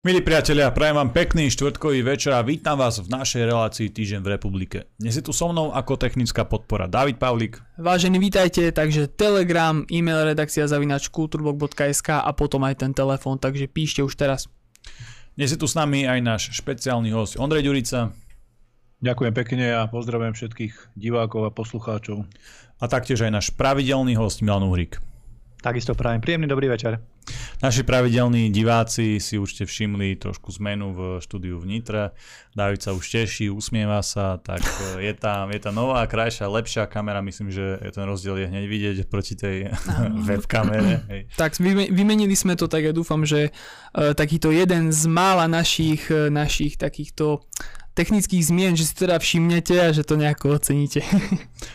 Milí priatelia, prajem vám pekný štvrtkový večer a vítam vás v našej relácii Týždeň v republike. Dnes je tu so mnou ako technická podpora David Pavlik. Vážení, vítajte, takže Telegram, e-mail redakcia zavinač kulturblog.sk a potom aj ten telefón, takže píšte už teraz. Dnes je tu s nami aj náš špeciálny host Ondrej Ďurica. Ďakujem pekne a pozdravujem všetkých divákov a poslucháčov. A taktiež aj náš pravidelný host Milan Uhrik. Takisto prajem príjemný dobrý večer. Naši pravidelní diváci si určite všimli trošku zmenu v štúdiu v Nitre. David sa už teší, usmieva sa, tak e, je tam, je tam nová, krajšia, lepšia kamera. Myslím, že ten rozdiel je hneď vidieť proti tej webkamere. Hej. Tak vymenili sme to, tak ja dúfam, že uh, takýto jeden z mála našich, uh, našich takýchto technických zmien, že si teda všimnete a že to nejako oceníte.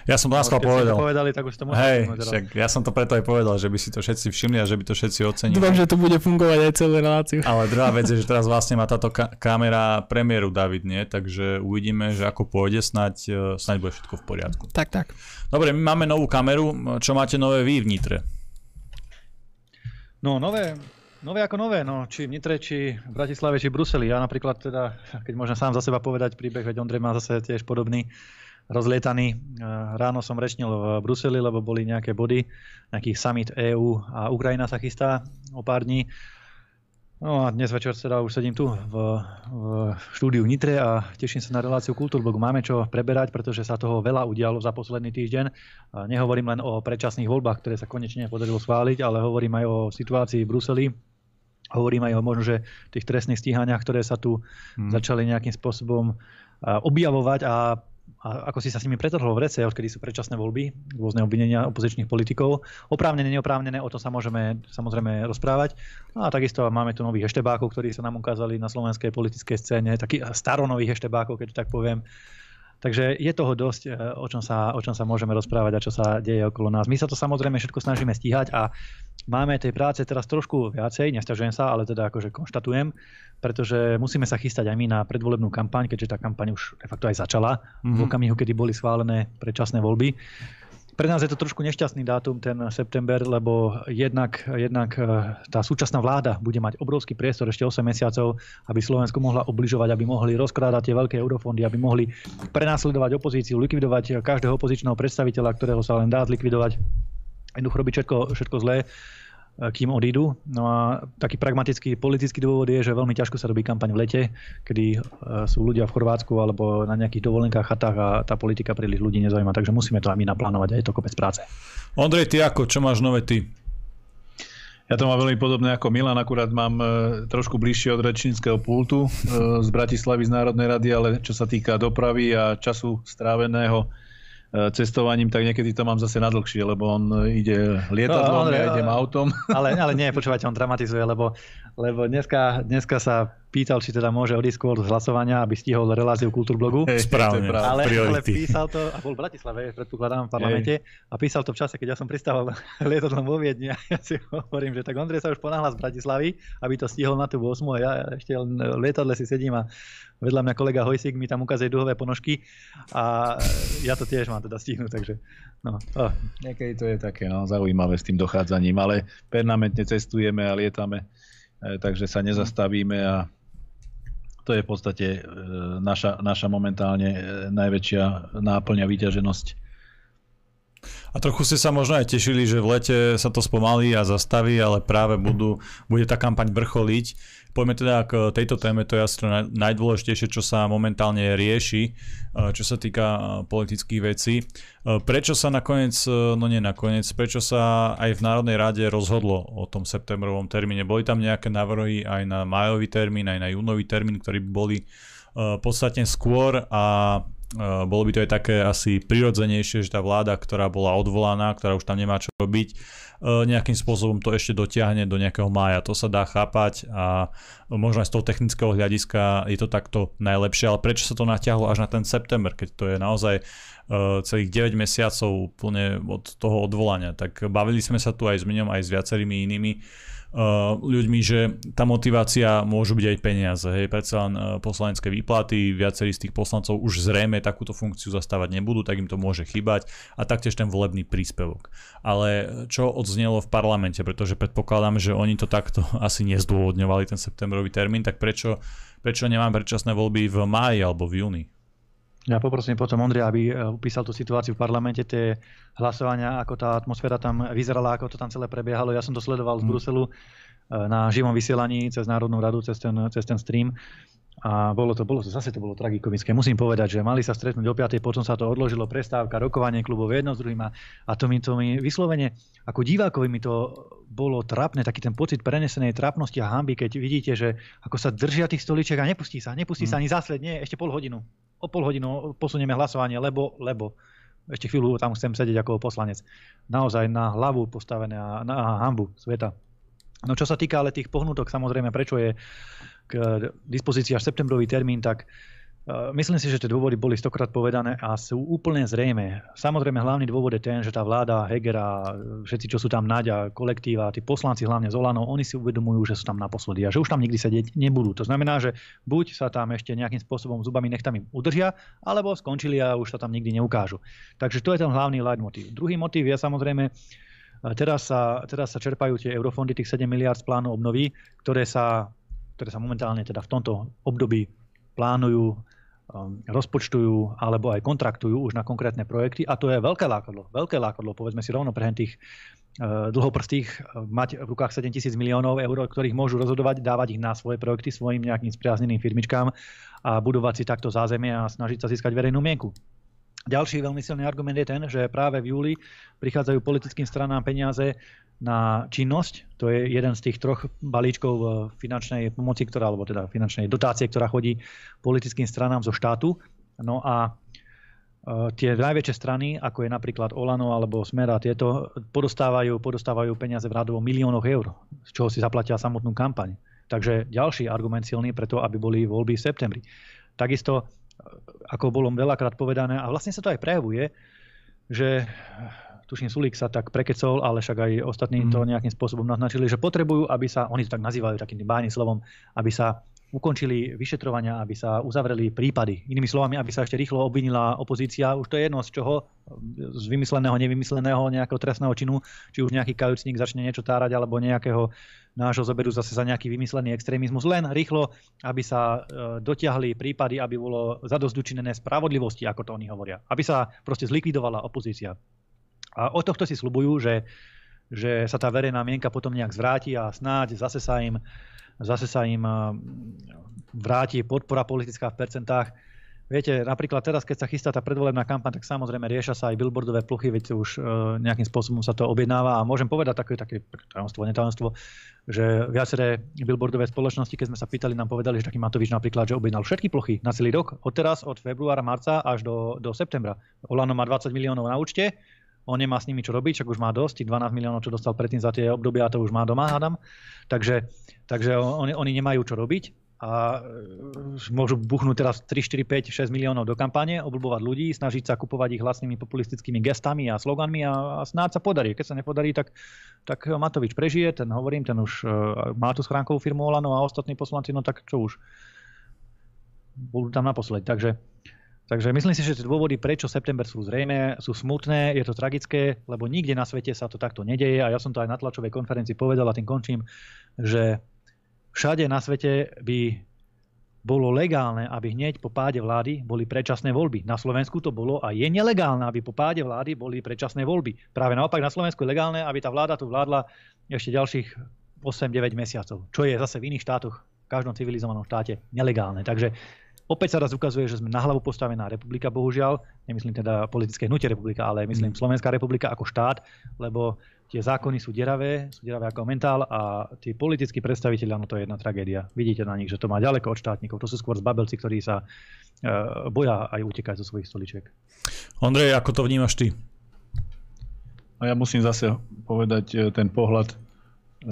Ja som to no, povedal. povedali, tak už to Hej, však ja som to preto aj povedal, že by si to všetci všimli a že by to všetci ocenili. Dúfam, že to bude fungovať aj celú reláciu. Ale druhá vec je, že teraz vlastne má táto ka- kamera premiéru David, nie? Takže uvidíme, že ako pôjde, snáď, e, snáď bude všetko v poriadku. Tak, tak. Dobre, my máme novú kameru. Čo máte nové vy v Nitre? No, nové, Nové ako nové, no, či v Nitre, či v Bratislave, či v Bruseli. Ja napríklad teda, keď môžem sám za seba povedať príbeh, veď Ondrej má zase tiež podobný, rozlietaný. Ráno som rečnil v Bruseli, lebo boli nejaké body, nejaký summit EÚ a Ukrajina sa chystá o pár dní. No a dnes večer teda už sedím tu v, v štúdiu Nitre a teším sa na reláciu Kultúrblog. Máme čo preberať, pretože sa toho veľa udialo za posledný týždeň. Nehovorím len o predčasných voľbách, ktoré sa konečne podarilo schváliť, ale hovorím aj o situácii v Bruseli, Hovorím aj o možno, že tých trestných stíhaniach, ktoré sa tu hmm. začali nejakým spôsobom objavovať a, a ako si sa s nimi pretrhol v rece, odkedy sú predčasné voľby, rôzne obvinenia opozičných politikov. Oprávnené, neoprávnené, o tom sa môžeme samozrejme rozprávať. No a takisto máme tu nových eštebákov, ktorí sa nám ukázali na slovenskej politickej scéne, takých staronových eštebákov, keď tak poviem Takže je toho dosť, e, o čom, sa, o čom sa môžeme rozprávať a čo sa deje okolo nás. My sa to samozrejme všetko snažíme stíhať a máme tej práce teraz trošku viacej, nestiažujem sa, ale teda akože konštatujem, pretože musíme sa chystať aj my na predvolebnú kampaň, keďže tá kampaň už de facto aj začala mm-hmm. v mhm. okamihu, kedy boli schválené predčasné voľby. Pre nás je to trošku nešťastný dátum, ten september, lebo jednak, jednak e, tá súčasná vláda bude mať obrovský priestor ešte 8 mesiacov, aby Slovensku mohla obližovať, aby mohli rozkrádať tie veľké eurofondy, aby mohli prenasledovať opozíciu, likvidovať každého opozičného predstaviteľa, ktorého sa len dá zlikvidovať. Jednoducho robiť všetko, všetko zlé. E, kým odídu. No a taký pragmatický politický dôvod je, že veľmi ťažko sa robí kampaň v lete, kedy e, sú ľudia v Chorvátsku alebo na nejakých dovolenkách, chatách a tá politika príliš ľudí nezaujíma, takže musíme to aj my naplánovať a je to kopec práce. Ondrej, ty ako? Čo máš nové ty? Ja to mám veľmi podobné ako Milan, akurát mám e, trošku bližšie od rečníckého pultu z Bratislavy z Národnej rady, ale čo sa týka dopravy a času stráveného cestovaním, tak niekedy to mám zase nadlhšie, lebo on ide lietadlom, no, ja idem autom. Ale, ale nie, počúvate, on dramatizuje, lebo, lebo dneska, dneska sa pýtal, či teda môže odísť skôr z hlasovania, aby stihol reláciu Kultúrblogu. Hey, Správne, ale, ale písal to, a bol v Bratislave, predpokladám, v parlamente, hey. a písal to v čase, keď ja som pristával lietadlom vo Viedni a ja si hovorím, že tak Ondrej sa už ponáhla z Bratislavy, aby to stihol na tú 8 a ja ešte len v lietadle si sedím a vedľa mňa kolega Hojsík mi tam ukazuje duhové ponožky a ja to tiež mám teda stihnúť, takže no. Oh. Niekedy to je také no, zaujímavé s tým dochádzaním, ale permanentne cestujeme a lietame, e, takže sa nezastavíme a to je v podstate e, naša, naša momentálne e, najväčšia náplňa vyťaženosť. A trochu ste sa možno aj tešili, že v lete sa to spomalí a zastaví, ale práve budú, bude tá kampaň vrcholiť. Poďme teda k tejto téme, to je asi najdôležitejšie, čo sa momentálne rieši, e, čo sa týka e, politických vecí. E, prečo sa nakoniec, no nie nakoniec, prečo sa aj v Národnej rade rozhodlo o tom septembrovom termíne? Boli tam nejaké návrhy aj na majový termín, aj na júnový termín, ktorí boli podstatne skôr a bolo by to aj také asi prirodzenejšie, že tá vláda, ktorá bola odvolaná, ktorá už tam nemá čo robiť, E, nejakým spôsobom to ešte dotiahne do nejakého mája. To sa dá chápať a možno aj z toho technického hľadiska je to takto najlepšie, ale prečo sa to natiahlo až na ten september, keď to je naozaj e, celých 9 mesiacov úplne od toho odvolania. Tak bavili sme sa tu aj s Miňom, aj s viacerými inými ľuďmi, že tá motivácia môžu byť aj peniaze. Hej, predsa len uh, poslanecké výplaty, viacerí z tých poslancov už zrejme takúto funkciu zastávať nebudú, tak im to môže chýbať a taktiež ten volebný príspevok. Ale čo odznelo v parlamente, pretože predpokladám, že oni to takto asi nezdôvodňovali ten septembrový termín, tak prečo, prečo nemám predčasné voľby v máji alebo v júni? Ja poprosím potom Ondria, aby upísal tú situáciu v parlamente, tie hlasovania, ako tá atmosféra tam vyzerala, ako to tam celé prebiehalo. Ja som to sledoval z mm. Bruselu eh, na živom vysielaní cez Národnú radu, cez ten, cez ten stream. A bolo to, bolo to, zase to bolo tragikomické. Musím povedať, že mali sa stretnúť o 5. potom sa to odložilo, prestávka, rokovanie klubov jedno s druhým a, a to, mi, to mi vyslovene, ako divákovi mi to bolo trapné, taký ten pocit prenesenej trapnosti a hamby, keď vidíte, že ako sa držia tých stoličiek a nepustí sa, nepustí mm. sa ani zásled, nie, ešte pol hodinu o pol hodinu posunieme hlasovanie, lebo, lebo ešte chvíľu tam chcem sedieť ako poslanec. Naozaj na hlavu postavené a na hambu sveta. No čo sa týka ale tých pohnutok, samozrejme, prečo je k dispozícii až septembrový termín, tak Eh, myslím si, že tie dôvody boli stokrát povedané a sú úplne zrejme. Samozrejme, hlavný dôvod je ten, že tá vláda, Hegera, všetci, čo sú tam Naďa, kolektíva, tí poslanci hlavne z Olano, oni si uvedomujú, že sú tam naposledy a že už tam nikdy sedieť nebudú. To znamená, že buď sa tam ešte nejakým spôsobom zubami nechtami udržia, alebo skončili a už sa tam nikdy neukážu. Takže to je ten hlavný leitmotiv. Druhý motív je samozrejme, eh, Teraz sa, teraz sa čerpajú tie eurofondy, tých 7 miliard z plánu obnovy, ktoré sa, ktoré sa momentálne teda v tomto období plánujú rozpočtujú alebo aj kontraktujú už na konkrétne projekty a to je veľké lákadlo. Veľké lákadlo, povedzme si rovno pre tých uh, dlhoprstých uh, mať v rukách 7 tisíc miliónov eur, ktorých môžu rozhodovať, dávať ich na svoje projekty svojim nejakým spriazneným firmičkám a budovať si takto zázemie a snažiť sa získať verejnú mienku. Ďalší veľmi silný argument je ten, že práve v júli prichádzajú politickým stranám peniaze na činnosť. To je jeden z tých troch balíčkov finančnej pomoci, ktorá, alebo teda finančnej dotácie, ktorá chodí politickým stranám zo štátu. No a e, tie najväčšie strany, ako je napríklad Olano alebo Smera, tieto podostávajú, podostávajú peniaze v rádovo miliónoch eur, z čoho si zaplatia samotnú kampaň. Takže ďalší argument silný preto, aby boli voľby v septembri. Takisto, e, ako bolo veľakrát povedané, a vlastne sa to aj prejavuje, že tuším Sulík sa tak prekecol, ale však aj ostatní mm. to nejakým spôsobom naznačili, že potrebujú, aby sa, oni to tak nazývajú takým bájnym slovom, aby sa ukončili vyšetrovania, aby sa uzavreli prípady. Inými slovami, aby sa ešte rýchlo obvinila opozícia. Už to je jedno z čoho, z vymysleného, nevymysleného nejakého trestného činu, či už nejaký kajúcnik začne niečo tárať, alebo nejakého nášho zoberu zase za nejaký vymyslený extrémizmus. Len rýchlo, aby sa e, dotiahli prípady, aby bolo zadosť spravodlivosti, ako to oni hovoria. Aby sa proste zlikvidovala opozícia. A od tohto si slubujú, že, že sa tá verejná mienka potom nejak zvráti a snáď zase sa im, zase sa im vráti podpora politická v percentách. Viete, napríklad teraz, keď sa chystá tá predvolebná kampaň, tak samozrejme riešia sa aj billboardové plochy, veď už e, nejakým spôsobom sa to objednáva a môžem povedať také, také tajomstvo, netajomstvo, že viaceré billboardové spoločnosti, keď sme sa pýtali, nám povedali, že taký Matovič napríklad, že objednal všetky plochy na celý rok, od teraz, od februára, marca až do, do septembra. Olano má 20 miliónov na účte, on nemá s nimi čo robiť, čak už má dosť, tých 12 miliónov, čo dostal predtým za tie obdobia, to už má doma, hádam. Takže, takže oni, oni nemajú čo robiť a e, môžu buchnúť teraz 3, 4, 5, 6 miliónov do kampane, obľúbovať ľudí, snažiť sa kupovať ich vlastnými populistickými gestami a sloganmi a, a snáď sa podarí. Keď sa nepodarí, tak, tak Matovič prežije, ten hovorím, ten už uh, má tú schránkovú firmu Olano a ostatní poslanci, no tak čo už, budú tam naposledy. Takže Takže myslím si, že tie dôvody, prečo september sú zrejme, sú smutné, je to tragické, lebo nikde na svete sa to takto nedeje a ja som to aj na tlačovej konferencii povedal a tým končím, že všade na svete by bolo legálne, aby hneď po páde vlády boli predčasné voľby. Na Slovensku to bolo a je nelegálne, aby po páde vlády boli predčasné voľby. Práve naopak na Slovensku je legálne, aby tá vláda tu vládla ešte ďalších 8-9 mesiacov, čo je zase v iných štátoch, v každom civilizovanom štáte nelegálne. Takže Opäť sa raz ukazuje, že sme na hlavu postavená republika, bohužiaľ. Nemyslím teda politické hnutie republika, ale myslím mm. Slovenská republika ako štát, lebo tie zákony sú deravé, sú deravé ako mentál a tí politickí predstaviteľi, no to je jedna tragédia. Vidíte na nich, že to má ďaleko od štátnikov. To sú skôr zbabelci, ktorí sa uh, boja aj utekať zo svojich stoličiek. Ondrej, ako to vnímaš ty? A ja musím zase povedať e, ten pohľad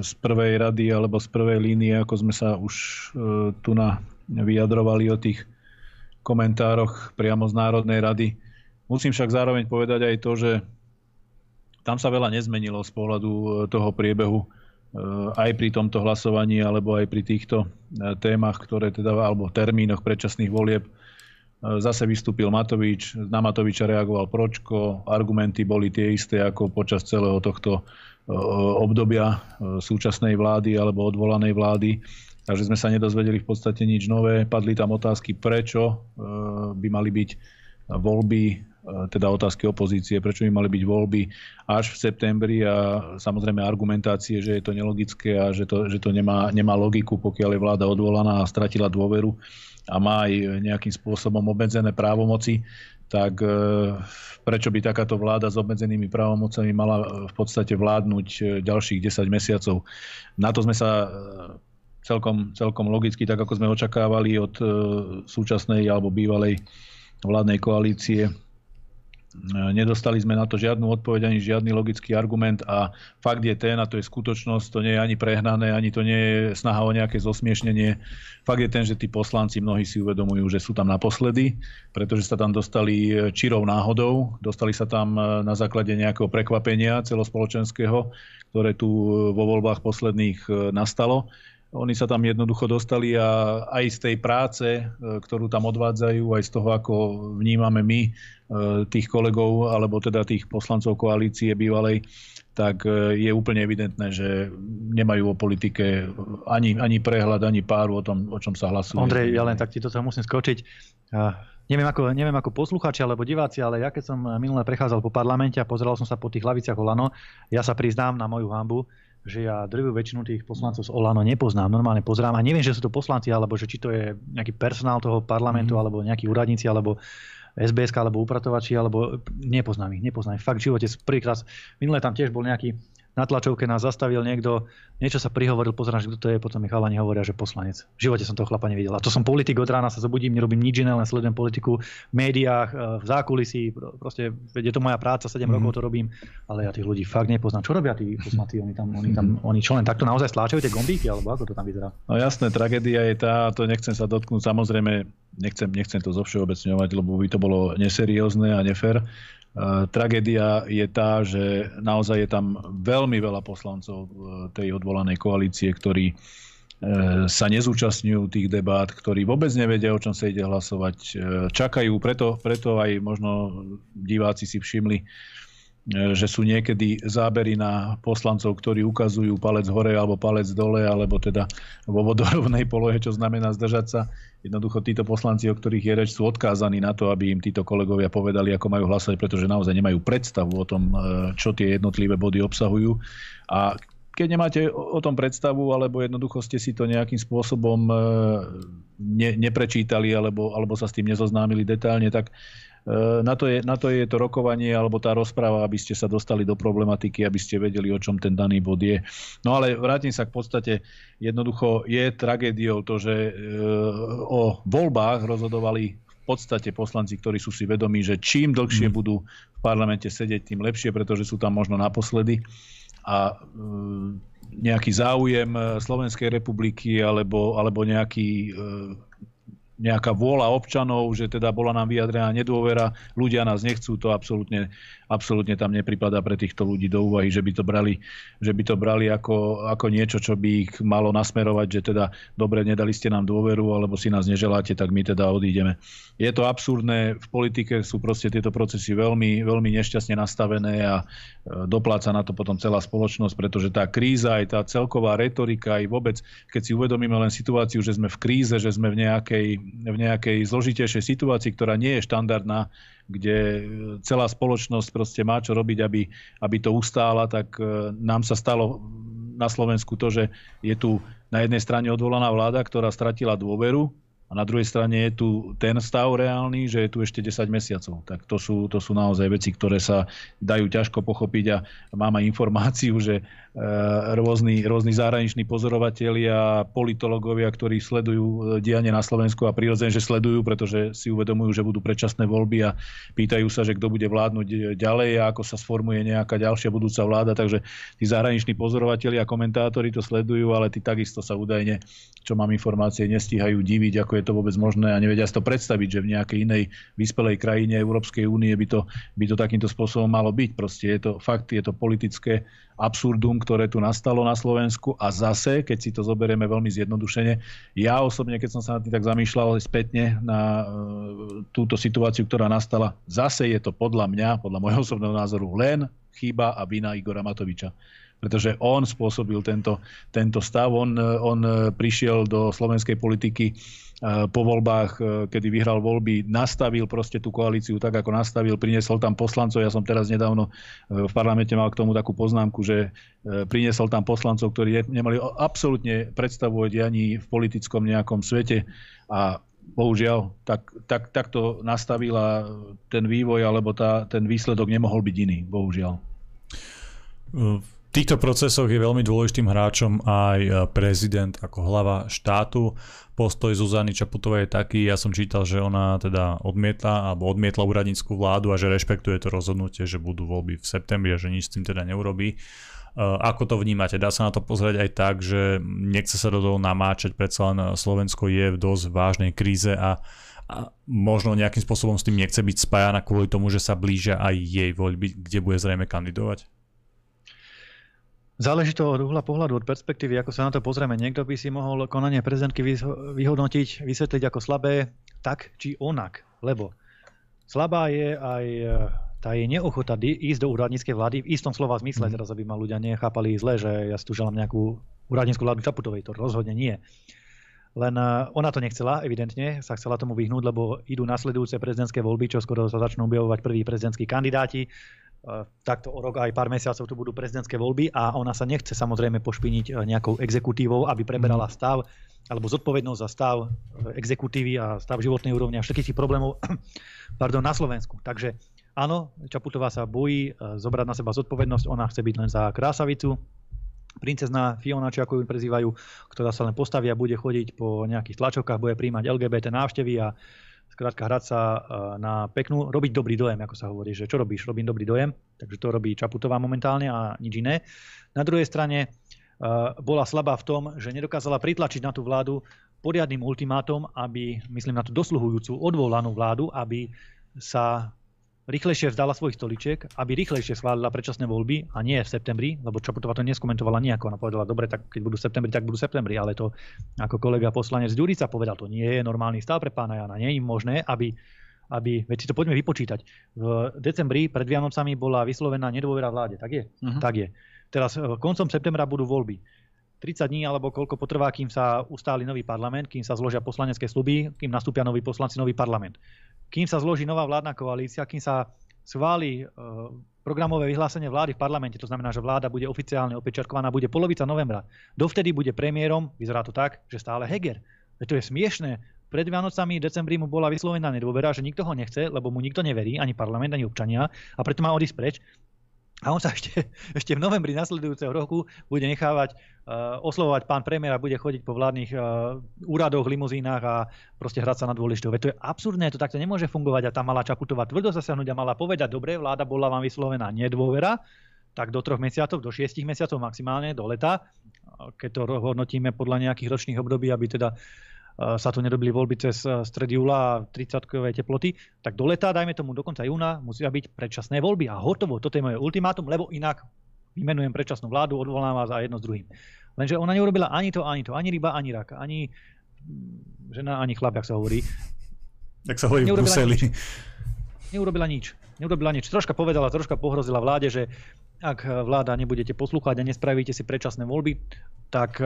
z prvej rady alebo z prvej línie, ako sme sa už uh, tu na vyjadrovali o tých komentároch priamo z Národnej rady. Musím však zároveň povedať aj to, že tam sa veľa nezmenilo z pohľadu e, toho priebehu aj pri tomto hlasovaní, alebo aj pri týchto témach, ktoré teda, alebo termínoch predčasných volieb Zase vystúpil Matovič, na Matoviča reagoval Pročko, argumenty boli tie isté ako počas celého tohto obdobia súčasnej vlády alebo odvolanej vlády. Takže sme sa nedozvedeli v podstate nič nové. Padli tam otázky, prečo by mali byť voľby, teda otázky opozície, prečo by mali byť voľby až v septembri a samozrejme argumentácie, že je to nelogické a že to, že to nemá, nemá logiku, pokiaľ je vláda odvolaná a stratila dôveru a má aj nejakým spôsobom obmedzené právomoci, tak e, prečo by takáto vláda s obmedzenými právomocami mala v podstate vládnuť e, ďalších 10 mesiacov. Na to sme sa e, celkom, celkom logicky, tak ako sme očakávali od súčasnej alebo bývalej vládnej koalície, Nedostali sme na to žiadnu odpoveď, ani žiadny logický argument a fakt je ten, a to je skutočnosť, to nie je ani prehnané, ani to nie je snaha o nejaké zosmiešnenie. Fakt je ten, že tí poslanci mnohí si uvedomujú, že sú tam naposledy, pretože sa tam dostali čirou náhodou, dostali sa tam na základe nejakého prekvapenia celospoločenského, ktoré tu vo voľbách posledných nastalo oni sa tam jednoducho dostali a aj z tej práce, e, ktorú tam odvádzajú, aj z toho, ako vnímame my e, tých kolegov, alebo teda tých poslancov koalície bývalej, tak e, je úplne evidentné, že nemajú o politike ani, ani prehľad, ani páru o tom, o čom sa hlasuje. Ondrej, ja len tak ti to musím skočiť. Neviem ako, neviem ako posluchači alebo diváci, ale ja keď som minulé prechádzal po parlamente a pozeral som sa po tých hlaviciach Olano, ja sa priznám na moju hambu, že ja druhú väčšinu tých poslancov z Olano nepoznám. Normálne pozerám a neviem, že sú to poslanci, alebo že či to je nejaký personál toho parlamentu, mm. alebo nejakí úradníci, alebo SBS, alebo upratovači, alebo nepoznám ich, nepoznám ich. Fakt v živote prvýkrát, minulé tam tiež bol nejaký na tlačovke nás zastavil niekto, niečo sa prihovoril, pozerám, že kto to je, potom mi chalani hovoria, že poslanec. V živote som toho chlapa nevidel. A to som politik od rána sa zobudím, nerobím nič iné, len sledujem politiku v médiách, e, v zákulisí, proste je to moja práca, 7 mm-hmm. rokov to robím, ale ja tých ľudí fakt nepoznám. Čo robia tí poslanci? Oni tam, oni tam, oni čo len takto naozaj stláčajú tie gombíky, alebo ako to tam vyzerá? No jasné, tragédia je tá, to nechcem sa dotknúť, samozrejme, nechcem, nechcem to zovšeobecňovať, lebo by to bolo neseriózne a nefér. Eh, tragédia je tá, že naozaj je tam veľmi veľa poslancov eh, tej odvolanej koalície, ktorí eh, sa nezúčastňujú tých debát, ktorí vôbec nevedia, o čom sa ide hlasovať. Čakajú, preto, preto aj možno diváci si všimli, že sú niekedy zábery na poslancov, ktorí ukazujú palec hore alebo palec dole, alebo teda vo vodorovnej polohe, čo znamená zdržať sa. Jednoducho títo poslanci, o ktorých je reč, sú odkázaní na to, aby im títo kolegovia povedali, ako majú hlasovať, pretože naozaj nemajú predstavu o tom, e, čo tie jednotlivé body obsahujú. A keď nemáte o tom predstavu, alebo jednoducho ste si to nejakým spôsobom e, ne, neprečítali, alebo, alebo sa s tým nezoznámili detálne, tak na to, je, na to je to rokovanie alebo tá rozpráva, aby ste sa dostali do problematiky, aby ste vedeli, o čom ten daný bod je. No ale vrátim sa k podstate. Jednoducho je tragédiou to, že e, o voľbách rozhodovali v podstate poslanci, ktorí sú si vedomí, že čím dlhšie mm. budú v parlamente sedieť, tým lepšie, pretože sú tam možno naposledy. A e, nejaký záujem Slovenskej republiky alebo, alebo nejaký nejaká vôľa občanov, že teda bola nám vyjadrená nedôvera, ľudia nás nechcú, to absolútne absolútne tam nepripadá pre týchto ľudí do úvahy, že by to brali, že by to brali ako, ako niečo, čo by ich malo nasmerovať, že teda dobre, nedali ste nám dôveru, alebo si nás neželáte, tak my teda odídeme. Je to absurdné, v politike sú proste tieto procesy veľmi, veľmi nešťastne nastavené a e, dopláca na to potom celá spoločnosť, pretože tá kríza, aj tá celková retorika, aj vôbec, keď si uvedomíme len situáciu, že sme v kríze, že sme v nejakej, v nejakej zložitejšej situácii, ktorá nie je štandardná, kde celá spoločnosť proste má čo robiť, aby, aby to ustála, tak e, nám sa stalo na Slovensku to, že je tu na jednej strane odvolaná vláda, ktorá stratila dôveru a na druhej strane je tu ten stav reálny, že je tu ešte 10 mesiacov. Tak to sú, to sú naozaj veci, ktoré sa dajú ťažko pochopiť a mám aj informáciu, že e, rôzni, rôzni zahraniční pozorovatelia, politológovia, ktorí sledujú e, dianie na Slovensku a prirodzene, že sledujú, pretože si uvedomujú, že budú predčasné voľby a pýtajú sa, že kto bude vládnuť ďalej a ako sa sformuje nejaká ďalšia budúca vláda. Takže tí zahraniční pozorovatelia a komentátori to sledujú, ale tí takisto sa údajne, čo mám informácie, nestíhajú diviť, ako ako je to vôbec možné a nevedia si to predstaviť, že v nejakej inej vyspelej krajine Európskej únie by to, by to takýmto spôsobom malo byť. Proste je to fakt, je to politické absurdum, ktoré tu nastalo na Slovensku a zase, keď si to zoberieme veľmi zjednodušene, ja osobne, keď som sa na tým tak zamýšľal spätne na e, túto situáciu, ktorá nastala, zase je to podľa mňa, podľa môjho osobného názoru, len chyba a vina Igora Matoviča pretože on spôsobil tento, tento stav. On, on prišiel do slovenskej politiky e, po voľbách, e, kedy vyhral voľby, nastavil proste tú koalíciu tak, ako nastavil, priniesol tam poslancov. Ja som teraz nedávno v parlamente mal k tomu takú poznámku, že priniesol tam poslancov, ktorí nemali absolútne predstavu o dianí v politickom nejakom svete a bohužiaľ, tak, tak, tak to nastavila ten vývoj, alebo tá, ten výsledok nemohol byť iný, bohužiaľ týchto procesoch je veľmi dôležitým hráčom aj e, prezident ako hlava štátu. Postoj Zuzany Čaputovej je taký, ja som čítal, že ona teda odmietla alebo odmietla úradníckú vládu a že rešpektuje to rozhodnutie, že budú voľby v septembri a že nič s tým teda neurobí. E, ako to vnímate? Dá sa na to pozrieť aj tak, že nechce sa do toho namáčať, predsa len Slovensko je v dosť vážnej kríze a, a možno nejakým spôsobom s tým nechce byť spájana kvôli tomu, že sa blížia aj jej voľby, kde bude zrejme kandidovať? Záleží to od uhla pohľadu, od perspektívy, ako sa na to pozrieme. Niekto by si mohol konanie prezidentky vyhodnotiť, vysvetliť ako slabé, tak či onak. Lebo slabá je aj e, tá jej neochota ísť do úradníckej vlády v istom slova zmysle, mm. teraz aby ma ľudia nechápali zle, že ja si tu želám nejakú úradnícku vládu Čaputovej, to rozhodne nie. Len e, ona to nechcela, evidentne, sa chcela tomu vyhnúť, lebo idú nasledujúce prezidentské voľby, čo skoro sa začnú objavovať prví prezidentskí kandidáti. E, takto o rok aj pár mesiacov tu budú prezidentské voľby a ona sa nechce samozrejme pošpiniť e, nejakou exekutívou, aby preberala mhm. stav alebo zodpovednosť za stav e, exekutívy a stav životnej úrovne a všetkých tých problémov pardon, na Slovensku. Takže áno, Čaputová sa bojí zobrať na seba zodpovednosť, ona chce byť len za krásavicu, princezná Fiona, či ako ju prezývajú, ktorá sa len postaví a bude chodiť po nejakých tlačovkách, bude príjmať LGBT návštevy a skrátka hrať sa e, na peknú, robiť dobrý dojem, ako sa hovorí, že čo robíš, robím dobrý dojem, takže to robí Čaputová momentálne a nič iné. Na druhej strane e, bola slabá v tom, že nedokázala pritlačiť na tú vládu poriadnym ultimátom, aby, myslím na tú dosluhujúcu odvolanú vládu, aby sa rýchlejšie vzdala svojich stoličiek, aby rýchlejšie schválila predčasné voľby a nie v septembri, lebo Čaputová to neskomentovala nejako. Ona povedala, dobre, tak keď budú v septembri, tak budú v septembri, ale to ako kolega poslanec Ďurica povedal, to nie je normálny stav pre pána Jana. Nie je možné, aby aby, veď si to poďme vypočítať. V decembri pred Vianocami bola vyslovená nedôvera vláde, tak je? Uh-huh. Tak je. Teraz e, koncom septembra budú voľby. 30 dní alebo koľko potrvá, kým sa ustáli nový parlament, kým sa zložia poslanecké sluby, kým nastúpia noví poslanci, nový parlament kým sa zloží nová vládna koalícia, kým sa schváli e, programové vyhlásenie vlády v parlamente, to znamená, že vláda bude oficiálne opečiarkovaná, bude polovica novembra. Dovtedy bude premiérom, vyzerá to tak, že stále Heger. Veď to je smiešné. Pred Vianocami decembri mu bola vyslovená nedôvera, že nikto ho nechce, lebo mu nikto neverí, ani parlament, ani občania, a preto má odísť preč. A on sa ešte, ešte v novembri nasledujúceho roku bude nechávať uh, oslovovať pán premiér a bude chodiť po vládnych uh, úradoch, limuzínach a proste hrať sa na dôležitú. to je absurdné, to takto nemôže fungovať a tam mala Čaputová tvrdo zasiahnuť a mala povedať, dobre, vláda bola vám vyslovená nedôvera, tak do troch mesiacov, do šiestich mesiacov maximálne, do leta, keď to hodnotíme podľa nejakých ročných období, aby teda sa tu nedobili voľby cez stred júla a 30-kové teploty, tak do leta, dajme tomu do konca júna, musia byť predčasné voľby a hotovo. Toto je moje ultimátum, lebo inak vymenujem predčasnú vládu, odvolám vás za jedno s druhým. Lenže ona neurobila ani to, ani to, ani ryba, ani rak, ani žena, ani chlap, jak sa hovorí. Tak sa hovorí v Bruseli. Nič. Neurobila nič. Neurobila nič. Troška povedala, troška pohrozila vláde, že ak vláda nebudete poslúchať a nespravíte si predčasné voľby, tak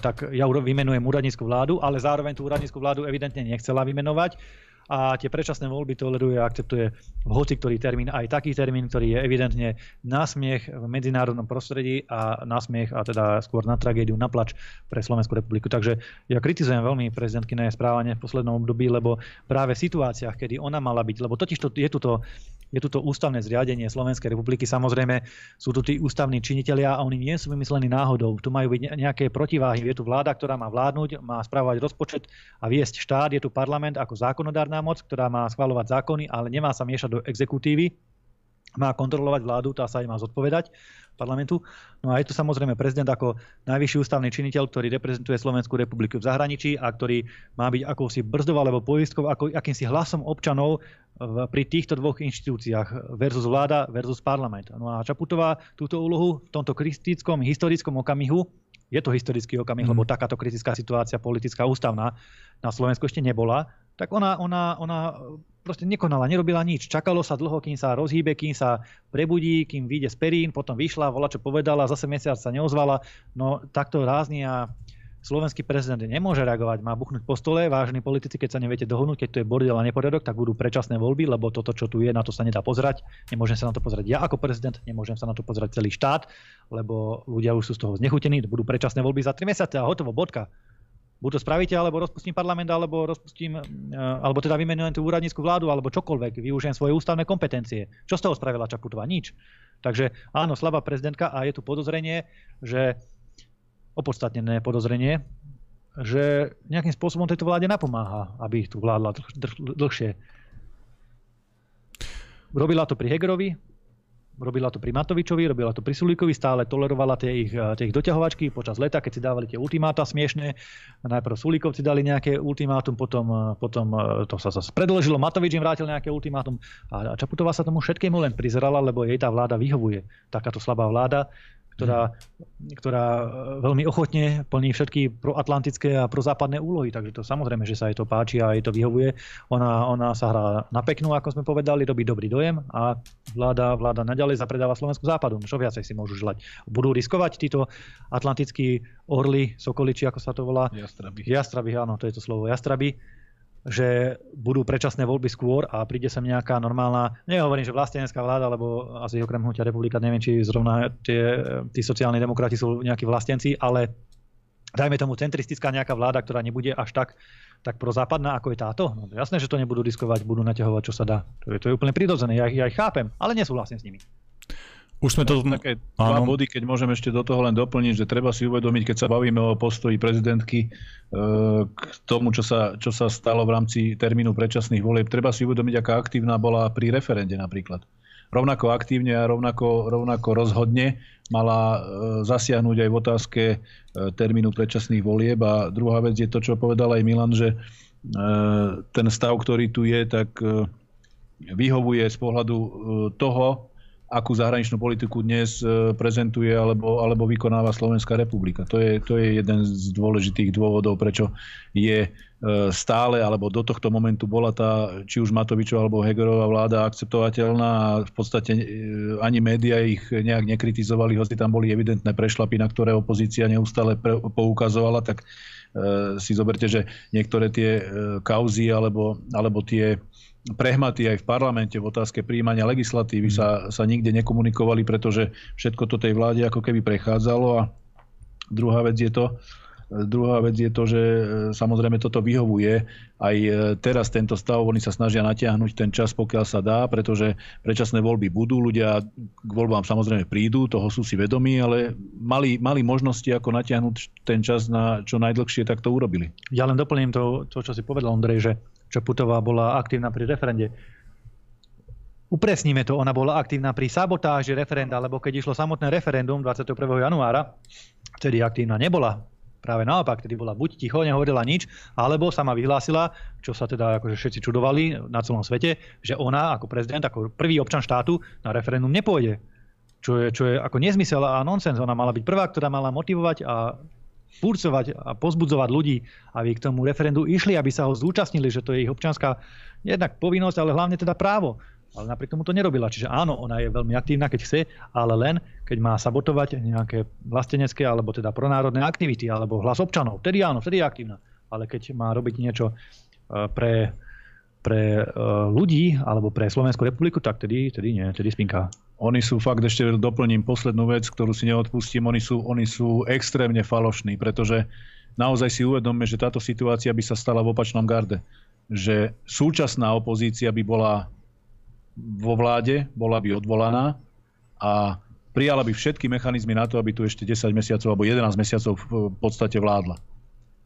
tak ja vymenujem úradnícku vládu, ale zároveň tú úradnícku vládu evidentne nechcela vymenovať a tie predčasné voľby toleruje a akceptuje hoci ktorý termín, aj taký termín, ktorý je evidentne násmiech v medzinárodnom prostredí a násmiech a teda skôr na tragédiu, na plač pre Slovenskú republiku. Takže ja kritizujem veľmi prezidentky na správanie v poslednom období, lebo práve v situáciách, kedy ona mala byť, lebo totiž to, je tu to je tu to ústavné zriadenie Slovenskej republiky. Samozrejme sú tu tí ústavní činitelia a oni nie sú vymyslení náhodou. Tu majú byť nejaké protiváhy. Je tu vláda, ktorá má vládnuť, má správovať rozpočet a viesť štát. Je tu parlament ako zákonodárna moc, ktorá má schvalovať zákony, ale nemá sa miešať do exekutívy má kontrolovať vládu, tá sa aj má zodpovedať parlamentu. No a je tu samozrejme prezident ako najvyšší ústavný činiteľ, ktorý reprezentuje Slovenskú republiku v zahraničí a ktorý má byť akousi brzdou alebo poistkou, ako, akýmsi hlasom občanov v, pri týchto dvoch inštitúciách versus vláda versus parlament. No a Čaputová túto úlohu v tomto kritickom, historickom okamihu je to historický okamih, mm. lebo takáto kritická situácia politická, ústavná na Slovensku ešte nebola, tak ona, ona, ona proste nekonala, nerobila nič. Čakalo sa dlho, kým sa rozhýbe, kým sa prebudí, kým vyjde z perín, potom vyšla, volá čo povedala, zase mesiac sa neozvala. No takto rázne a slovenský prezident nemôže reagovať, má buchnúť po stole, vážení politici, keď sa neviete dohodnúť, keď to je bordel a neporiadok, tak budú predčasné voľby, lebo toto, čo tu je, na to sa nedá pozerať. Nemôžem sa na to pozrieť ja ako prezident, nemôžem sa na to pozrieť celý štát, lebo ľudia už sú z toho znechutení, budú predčasné voľby za 3 mesiace a hotovo, bodka buď to spravíte, alebo rozpustím parlament, alebo rozpustím, e, alebo teda vymenujem tú úradnícku vládu, alebo čokoľvek, využijem svoje ústavné kompetencie. Čo z toho spravila Čaputová? Nič. Takže áno, slabá prezidentka a je tu podozrenie, že opodstatnené podozrenie, že nejakým spôsobom tejto vláde napomáha, aby tu vládla dlhšie. Robila to pri Hegerovi, robila to pri Matovičovi, robila to pri Sulíkovi, stále tolerovala tie ich, tie ich doťahovačky počas leta, keď si dávali tie ultimáta smiešne. Najprv Sulíkovci dali nejaké ultimátum, potom, potom e, to sa zase predložilo, Matovič im vrátil nejaké ultimátum a Čaputová sa tomu všetkému len prizerala, lebo jej tá vláda vyhovuje. Takáto slabá vláda ktorá, ktorá e, veľmi ochotne plní všetky proatlantické a prozápadné úlohy. Takže to samozrejme, že sa jej to páči a jej to vyhovuje. Ona, ona sa hrá na peknú, ako sme povedali, robí dobrý dojem a vláda, vláda naďalej zapredáva Slovensku západu. Čo viacej si môžu želať? Budú riskovať títo atlantickí orly, sokoliči, ako sa to volá? Jastraby. Jastraby, áno, to je to slovo. Jastraby že budú predčasné voľby skôr a príde sem nejaká normálna, nehovorím, že vlastenecká vláda, lebo asi okrem hnutia republika, neviem, či zrovna tie, tí sociálni demokrati sú nejakí vlastenci, ale dajme tomu centristická nejaká vláda, ktorá nebude až tak, tak prozápadná, ako je táto. No, jasné, že to nebudú riskovať, budú naťahovať, čo sa dá. To je, to je úplne prirodzené, ja, ja ich chápem, ale nesúhlasím s nimi. Už sme to... Také dva áno. body, keď môžem ešte do toho len doplniť, že treba si uvedomiť, keď sa bavíme o postoji prezidentky e, k tomu, čo sa, čo sa stalo v rámci termínu predčasných volieb, treba si uvedomiť, aká aktívna bola pri referende napríklad. Rovnako aktívne a rovnako, rovnako rozhodne mala e, zasiahnuť aj v otázke e, termínu predčasných volieb. A druhá vec je to, čo povedal aj Milan, že ten stav, ktorý tu je, tak vyhovuje z pohľadu toho, akú zahraničnú politiku dnes e, prezentuje alebo, alebo vykonáva Slovenská republika. To je, to je jeden z dôležitých dôvodov, prečo je e, stále, alebo do tohto momentu bola tá, či už Matovičová alebo Hegerová vláda akceptovateľná a v podstate e, ani médiá ich nejak nekritizovali, hoci tam boli evidentné prešlapy, na ktoré opozícia neustále poukazovala, tak si zoberte, že niektoré tie kauzy alebo, alebo tie prehmaty aj v parlamente v otázke príjmania legislatívy sa, sa nikde nekomunikovali, pretože všetko to tej vláde ako keby prechádzalo a druhá vec je to, Druhá vec je to, že e, samozrejme toto vyhovuje. Aj e, teraz tento stav, oni sa snažia natiahnuť ten čas, pokiaľ sa dá, pretože predčasné voľby budú, ľudia k voľbám samozrejme prídu, toho sú si vedomí, ale mali, mali možnosti, ako natiahnuť ten čas na čo najdlhšie, tak to urobili. Ja len doplním to, to čo si povedal, Ondrej, že Čaputová bola aktívna pri referende. Upresníme to, ona bola aktívna pri sabotáži referenda, lebo keď išlo samotné referendum 21. januára, vtedy aktívna nebola. Práve naopak, tedy bola buď ticho, nehovorila nič, alebo sama vyhlásila, čo sa teda akože všetci čudovali na celom svete, že ona ako prezident, ako prvý občan štátu na referendum nepôjde. Čo je, čo je ako nezmysel a nonsens. Ona mala byť prvá, ktorá mala motivovať a furcovať a pozbudzovať ľudí, aby k tomu referendu išli, aby sa ho zúčastnili, že to je ich občianská jednak povinnosť, ale hlavne teda právo. Ale napriek tomu to nerobila. Čiže áno, ona je veľmi aktívna, keď chce, ale len keď má sabotovať nejaké vlastenecké alebo teda pronárodné aktivity alebo hlas občanov. Vtedy áno, vtedy je aktívna. Ale keď má robiť niečo e, pre, pre e, ľudí alebo pre Slovenskú republiku, tak tedy, tedy nie, tedy spinká. Oni sú fakt, ešte doplním poslednú vec, ktorú si neodpustím, oni sú, oni sú extrémne falošní, pretože naozaj si uvedomme, že táto situácia by sa stala v opačnom garde. Že súčasná opozícia by bola vo vláde, bola by odvolaná a prijala by všetky mechanizmy na to, aby tu ešte 10 mesiacov alebo 11 mesiacov v podstate vládla.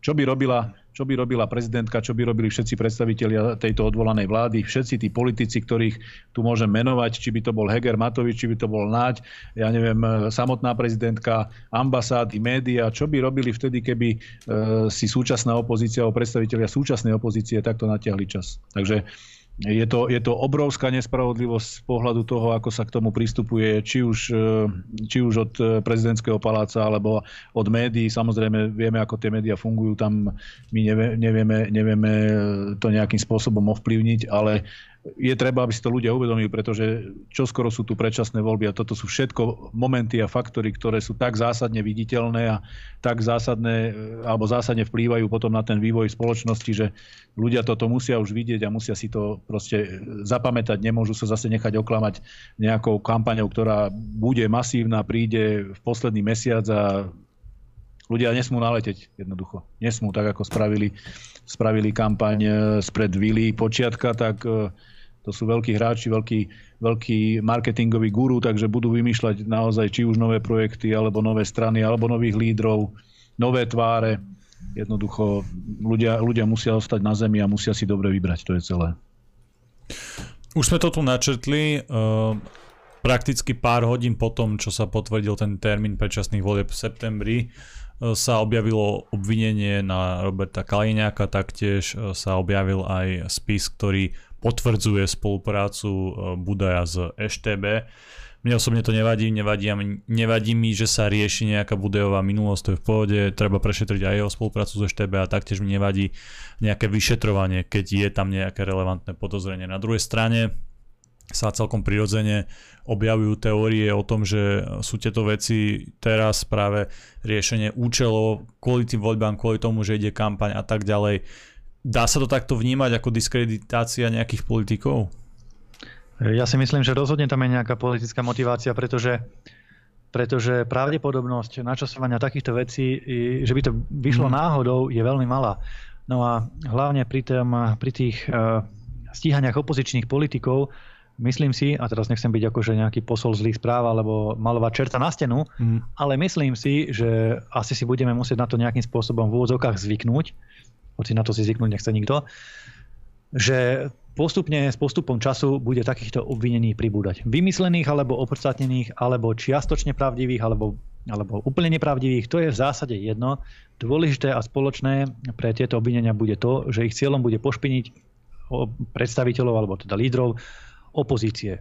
Čo by, robila, čo by robila prezidentka, čo by robili všetci predstavitelia tejto odvolanej vlády, všetci tí politici, ktorých tu môžem menovať, či by to bol Heger Matovič, či by to bol Naď, ja neviem, samotná prezidentka, ambasády, média, čo by robili vtedy, keby e, si súčasná opozícia alebo predstavitelia súčasnej opozície takto natiahli čas. Takže je to, je to obrovská nespravodlivosť z pohľadu toho, ako sa k tomu pristupuje, či už, e, či už od e, prezidentského paláca alebo od médií. Samozrejme, vieme, ako tie médiá fungujú, tam my nevieme, nevieme to nejakým spôsobom ovplyvniť, ale je treba, aby si to ľudia uvedomili, pretože čoskoro sú tu predčasné voľby a toto sú všetko momenty a faktory, ktoré sú tak zásadne viditeľné a tak zásadné, alebo zásadne vplývajú potom na ten vývoj spoločnosti, že ľudia toto musia už vidieť a musia si to proste zapamätať. Nemôžu sa zase nechať oklamať nejakou kampaňou, ktorá bude masívna, príde v posledný mesiac a ľudia nesmú naleteť jednoducho. Nesmú, tak ako spravili, spravili kampaň spred Vili počiatka, tak to sú veľkí hráči, veľkí, veľkí marketingoví guru, takže budú vymýšľať naozaj či už nové projekty, alebo nové strany, alebo nových lídrov, nové tváre. Jednoducho ľudia, ľudia musia ostať na zemi a musia si dobre vybrať, to je celé. Už sme to tu načrtli. Uh, prakticky pár hodín po tom, čo sa potvrdil ten termín predčasných volieb v septembri, uh, sa objavilo obvinenie na Roberta Kaliňáka, taktiež uh, sa objavil aj spis, ktorý potvrdzuje spoluprácu e, Budaja s EŠTB. Mne osobne to nevadí, nevadí, nevadí mi, že sa rieši nejaká Budajová minulosť, to je v pohode, treba prešetriť aj jeho spoluprácu s EŠTB a taktiež mi nevadí nejaké vyšetrovanie, keď je tam nejaké relevantné podozrenie. Na druhej strane sa celkom prirodzene objavujú teórie o tom, že sú tieto veci teraz práve riešenie účelov kvôli tým voľbám, kvôli tomu, že ide kampaň a tak ďalej Dá sa to takto vnímať ako diskreditácia nejakých politikov? Ja si myslím, že rozhodne tam je nejaká politická motivácia, pretože, pretože pravdepodobnosť načasovania takýchto vecí, že by to vyšlo mm. náhodou, je veľmi malá. No a hlavne pri, tém, pri tých uh, stíhaniach opozičných politikov, myslím si, a teraz nechcem byť akože nejaký posol zlých správ alebo malovať čerta na stenu, mm. ale myslím si, že asi si budeme musieť na to nejakým spôsobom v úvodzovkách zvyknúť, hoci na to si zvyknúť nechce nikto, že postupne s postupom času bude takýchto obvinení pribúdať. Vymyslených alebo opodstatnených, alebo čiastočne pravdivých, alebo, alebo úplne nepravdivých, to je v zásade jedno. Dôležité a spoločné pre tieto obvinenia bude to, že ich cieľom bude pošpiniť predstaviteľov alebo teda lídrov opozície.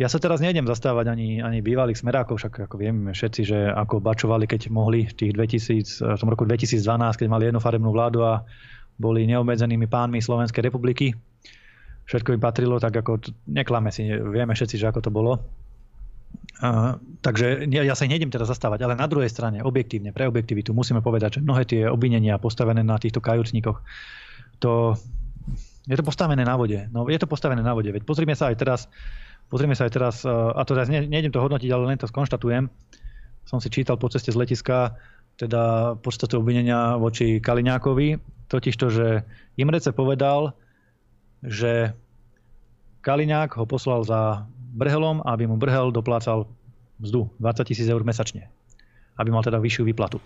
Ja sa teraz nejdem zastávať ani, ani bývalých smerákov, však ako vieme všetci, že ako bačovali, keď mohli v tých 2000, v tom roku 2012, keď mali jednofarebnú vládu a boli neobmedzenými pánmi Slovenskej republiky. Všetko im patrilo, tak ako neklame si, vieme všetci, že ako to bolo. Uh, takže ja, ja sa nejdem teraz zastávať, ale na druhej strane, objektívne, pre objektivitu musíme povedať, že mnohé tie obvinenia postavené na týchto kajúcníkoch, to je to postavené na vode. No, je to postavené na vode. Veď pozrime sa aj teraz, pozrime sa aj teraz, a to teraz ne, nejdem to hodnotiť, ale len to skonštatujem. Som si čítal po ceste z letiska teda podstate obvinenia voči Kaliňákovi, totiž to, že Imrece povedal, že Kaliňák ho poslal za Brhelom, aby mu Brhel doplácal mzdu 20 tisíc eur mesačne. Aby mal teda vyššiu výplatu.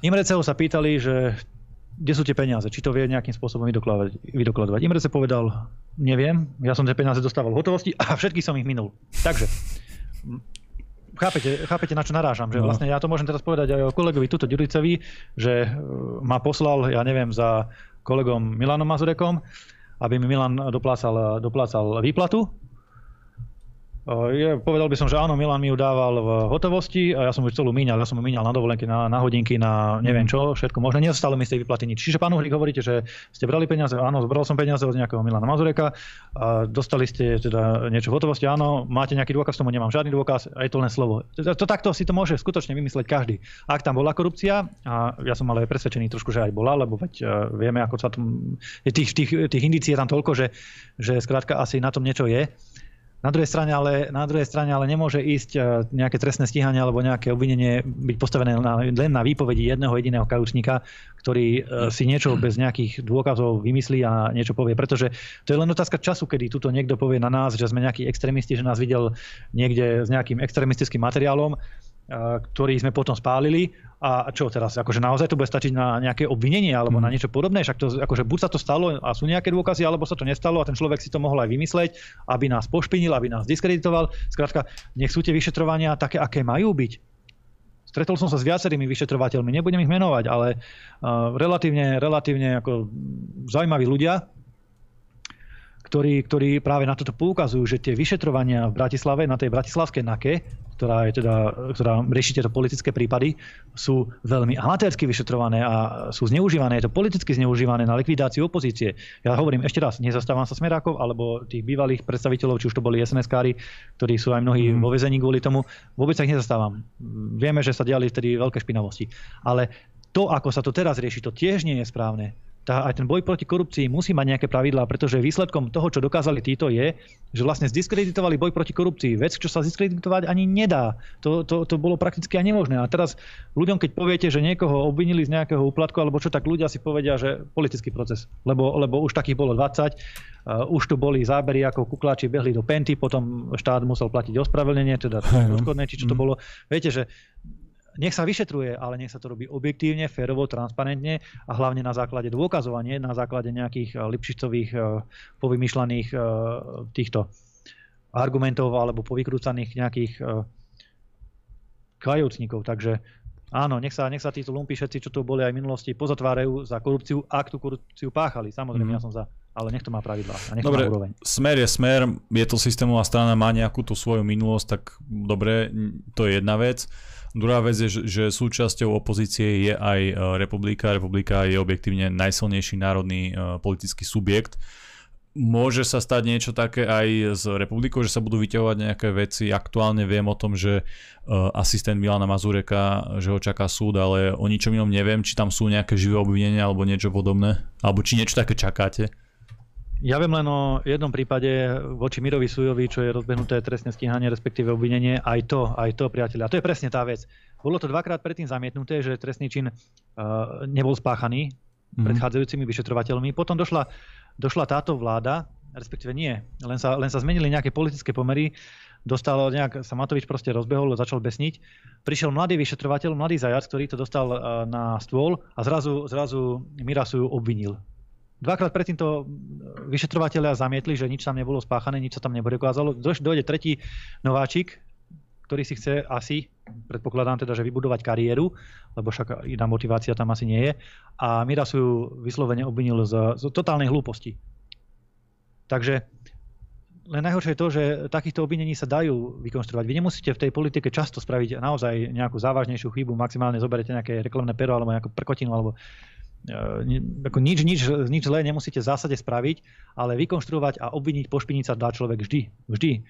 Imreceho sa pýtali, že kde sú tie peniaze, či to vie nejakým spôsobom vydokladovať. vydokladovať. Imrece povedal, neviem, ja som tie peniaze dostával v hotovosti a všetky som ich minul. Takže chápete, chápete, na čo narážam. Že no. vlastne ja to môžem teraz povedať aj o kolegovi tuto Ďuricovi, že e, ma poslal, ja neviem, za kolegom Milanom Mazurekom, aby mi Milan doplácal, doplácal výplatu je, povedal by som, že áno, Milan mi ju dával v hotovosti a ja som ju celú míňal. Ja som ju míňal na dovolenky, na, na hodinky, na neviem čo, všetko možné. Nezostalo mi z tej výplaty nič. Čiže pán Uhrík hovoríte, že ste brali peniaze, áno, zobral som peniaze od nejakého Milana Mazureka, a dostali ste teda niečo v hotovosti, áno, máte nejaký dôkaz, tomu nemám žiadny dôkaz, a je to len slovo. To, to takto si to môže skutočne vymyslieť každý. Ak tam bola korupcia, a ja som ale presvedčený trošku, že aj bola, lebo veď e, vieme, ako sa tam, tých, tých, tých indícií je tam toľko, že, že skrátka asi na tom niečo je na druhej strane ale, na druhej strane ale nemôže ísť e, nejaké trestné stíhanie alebo nejaké obvinenie byť postavené na, len na výpovedi jedného jediného kaučníka, ktorý e, si niečo bez nejakých dôkazov vymyslí a niečo povie. Pretože to je len otázka času, kedy tuto niekto povie na nás, že sme nejakí extrémisti, že nás videl niekde s nejakým extrémistickým materiálom ktorý sme potom spálili a čo teraz, akože naozaj to bude stačiť na nejaké obvinenie alebo mm. na mhm. niečo podobné, však to, akože buď sa to stalo a sú nejaké dôkazy, alebo sa to nestalo a ten človek si to mohol aj vymysleť, aby nás pošpinil, aby nás diskreditoval. Skrátka, nech sú tie vyšetrovania také, aké majú byť. Stretol som sa s viacerými vyšetrovateľmi, nebudem ich menovať, ale uh, relatívne, relatívne ako zaujímaví ľudia, ktorí, ktorí práve na toto poukazujú, že tie vyšetrovania v Bratislave, na tej bratislavskej NAKE, ktorá, je teda, ktorá rieši tieto politické prípady, sú veľmi amatérsky vyšetrované a sú zneužívané. Je to politicky zneužívané na likvidáciu opozície. Ja hovorím ešte raz, nezastávam sa smerákov alebo tých bývalých predstaviteľov, či už to boli sns ktorí sú aj mnohí mm. vo vezení kvôli tomu. Vôbec sa ich nezastávam. Vieme, že sa diali vtedy veľké špinavosti. Ale to, ako sa to teraz rieši, to tiež nie je správne tá, aj ten boj proti korupcii musí mať nejaké pravidlá, pretože výsledkom toho, čo dokázali títo, je, že vlastne zdiskreditovali boj proti korupcii. Vec, čo sa zdiskreditovať ani nedá. To, to, to bolo prakticky aj nemožné. A teraz ľuďom, keď poviete, že niekoho obvinili z nejakého úplatku alebo čo, tak ľudia si povedia, že politický proces. Lebo, lebo už takých bolo 20, uh, už tu boli zábery, ako kukláči behli do penty, potom štát musel platiť ospravedlnenie, teda odchodné, či čo to mm. bolo. Viete, že nech sa vyšetruje, ale nech sa to robí objektívne, férovo, transparentne a hlavne na základe dôkazov a nie na základe nejakých eh, lipšicových eh, povymýšľaných eh, týchto argumentov alebo povykrúcaných nejakých kajúcnikov. Takže áno, nech sa, nech sa títo lumpí všetci, čo tu boli aj v minulosti, pozatvárajú za korupciu, ak tú korupciu páchali. Samozrejme, mm. ja som za ale nech to má pravidlá a nech dobre, to má úroveň. Smer je smer, je to systémová strana, má nejakú tú svoju minulosť, tak dobre, to je jedna vec. Druhá vec je, že súčasťou opozície je aj e, republika. Republika je objektívne najsilnejší národný e, politický subjekt. Môže sa stať niečo také aj s republikou, že sa budú vyťahovať nejaké veci. Aktuálne viem o tom, že e, asistent Milana Mazureka, že ho čaká súd, ale o ničom inom neviem, či tam sú nejaké živé obvinenia alebo niečo podobné. Alebo či niečo také čakáte. Ja viem len o jednom prípade voči Mirovi Sujovi, čo je rozbehnuté trestné stíhanie, respektíve obvinenie. Aj to, aj to, priateľ. A to je presne tá vec. Bolo to dvakrát predtým zamietnuté, že trestný čin uh, nebol spáchaný mm-hmm. predchádzajúcimi vyšetrovateľmi. Potom došla, došla táto vláda, respektíve nie, len sa, len sa zmenili nejaké politické pomery, dostal nejak, sa Matovič proste rozbehol, začal besniť. Prišiel mladý vyšetrovateľ, mladý zajac, ktorý to dostal uh, na stôl a zrazu, zrazu Mirasu obvinil Dvakrát predtým to vyšetrovateľia zamietli, že nič tam nebolo spáchané, nič sa tam nedokázalo. Dojde tretí nováčik, ktorý si chce asi, predpokladám teda, že vybudovať kariéru, lebo však iná motivácia tam asi nie je. A Mirasu ju vyslovene obvinil z, z totálnej hlúposti. Takže len najhoršie je to, že takýchto obvinení sa dajú vykonštruovať. Vy nemusíte v tej politike často spraviť naozaj nejakú závažnejšiu chybu, maximálne zoberete nejaké reklamné pero alebo nejakú prkotinu alebo ako nič, nič, nič zlé nemusíte v zásade spraviť, ale vykonštruovať a obviniť, pošpiniť sa dá človek vždy. Vždy.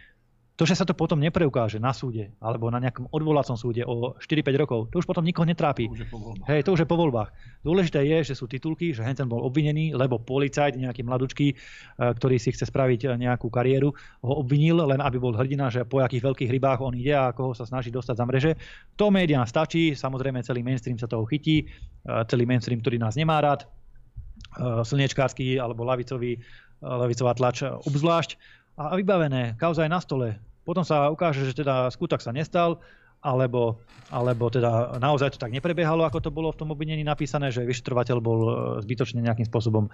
To, že sa to potom nepreukáže na súde alebo na nejakom odvolacom súde o 4-5 rokov, to už potom nikoho netrápi. To už je po voľbách. Hej, to už je po voľbách. Dôležité je, že sú titulky, že Henten bol obvinený, lebo policajt, nejaký mladučký, e, ktorý si chce spraviť e, nejakú kariéru, ho obvinil, len aby bol hrdina, že po akých veľkých rybách on ide a koho sa snaží dostať za mreže. To médiám stačí, samozrejme celý mainstream sa toho chytí, e, celý mainstream, ktorý nás nemá rád, slniečkársky alebo lavicový, lavicová tlač obzvlášť a vybavené, kauza je na stole. Potom sa ukáže, že teda skutok sa nestal, alebo, alebo teda naozaj to tak neprebiehalo, ako to bolo v tom obvinení napísané, že vyšetrovateľ bol e, zbytočne nejakým spôsobom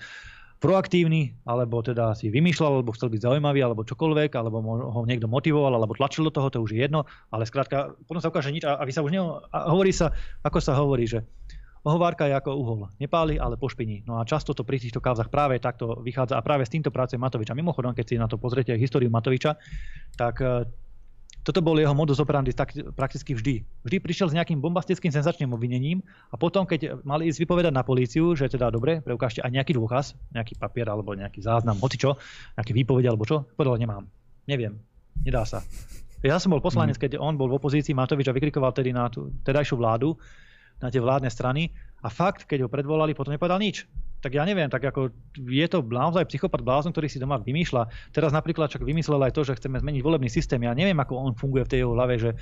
proaktívny, alebo teda si vymýšľal, alebo chcel byť zaujímavý, alebo čokoľvek, alebo ho niekto motivoval, alebo tlačil do toho, to už je jedno, ale skrátka, potom sa ukáže nič a, a vy sa už ne, a hovorí sa, ako sa hovorí, že Ohovárka je ako uhol. Nepáli, ale pošpiní. No a často to pri týchto kauzach práve takto vychádza a práve s týmto pracuje Matovič. A mimochodom, keď si na to pozriete históriu Matoviča, tak e, toto bol jeho modus operandi tak, prakticky vždy. Vždy prišiel s nejakým bombastickým senzačným obvinením a potom, keď mali ísť vypovedať na políciu, že teda dobre, preukážte aj nejaký dôkaz, nejaký papier alebo nejaký záznam, hoci čo, nejaký výpoveď alebo čo, povedal, nemám. Neviem. Nedá sa. Ja som bol poslanec, mm. keď on bol v opozícii Matovič a vykrikoval tedy na tú tedajšiu vládu, na tie vládne strany a fakt, keď ho predvolali, potom nepovedal nič. Tak ja neviem, tak ako je to naozaj psychopat blázon, ktorý si doma vymýšľa. Teraz napríklad čak vymyslel aj to, že chceme zmeniť volebný systém. Ja neviem, ako on funguje v tej jeho hlave, že e,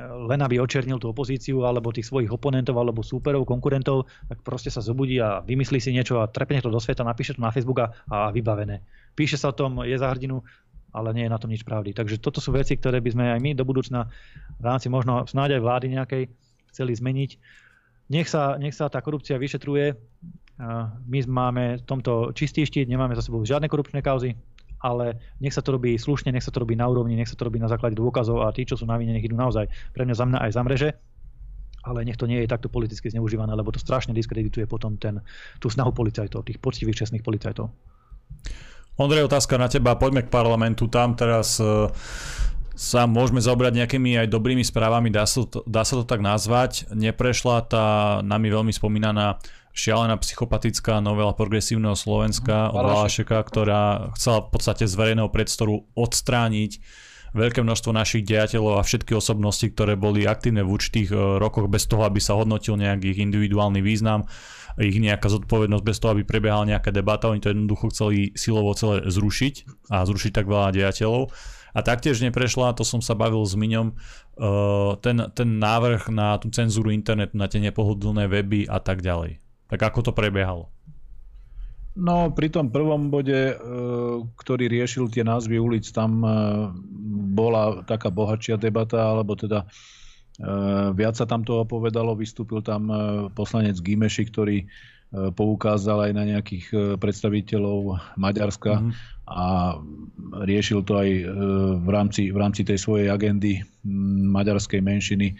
len aby očernil tú opozíciu alebo tých svojich oponentov alebo súperov, konkurentov, tak proste sa zobudí a vymyslí si niečo a trepne to do sveta, napíše to na Facebook a, vybavené. Píše sa o tom, je za hrdinu, ale nie je na tom nič pravdy. Takže toto sú veci, ktoré by sme aj my do budúcna v rámci možno snáď aj vlády nejakej chceli zmeniť. Nech sa, nech sa tá korupcia vyšetruje. My máme v tomto čistý štít, nemáme za sebou žiadne korupčné kauzy, ale nech sa to robí slušne, nech sa to robí na úrovni, nech sa to robí na základe dôkazov a tí, čo sú na nech idú naozaj pre mňa za mňa aj za mreže ale nech to nie je takto politicky zneužívané, lebo to strašne diskredituje potom ten, tú snahu policajtov, tých poctivých čestných policajtov. Ondrej, otázka na teba. Poďme k parlamentu. Tam teraz uh, sa môžeme zaobrať nejakými aj dobrými správami, dá sa, to, dá sa to tak nazvať. Neprešla tá nami veľmi spomínaná šialená psychopatická novela progresívneho Slovenska od Valašeka, ktorá chcela v podstate z verejného predstoru odstrániť veľké množstvo našich dejateľov a všetky osobnosti, ktoré boli aktívne v určitých e, rokoch bez toho, aby sa hodnotil nejaký ich individuálny význam, ich nejaká zodpovednosť bez toho, aby prebiehala nejaká debata. Oni to jednoducho chceli silovo celé zrušiť a zrušiť tak veľa dejateľov. A taktiež neprešla, to som sa bavil s Miňom, e, ten, ten návrh na tú cenzúru internetu, na tie nepohodlné weby a tak ďalej. Tak ako to prebiehalo? No, pri tom prvom bode, e, ktorý riešil tie názvy ulic, tam e, bola taká bohatšia debata, alebo teda viac sa tam toho povedalo. Vystúpil tam poslanec Gimeši, ktorý poukázal aj na nejakých predstaviteľov Maďarska mm. a riešil to aj v rámci, v rámci tej svojej agendy maďarskej menšiny.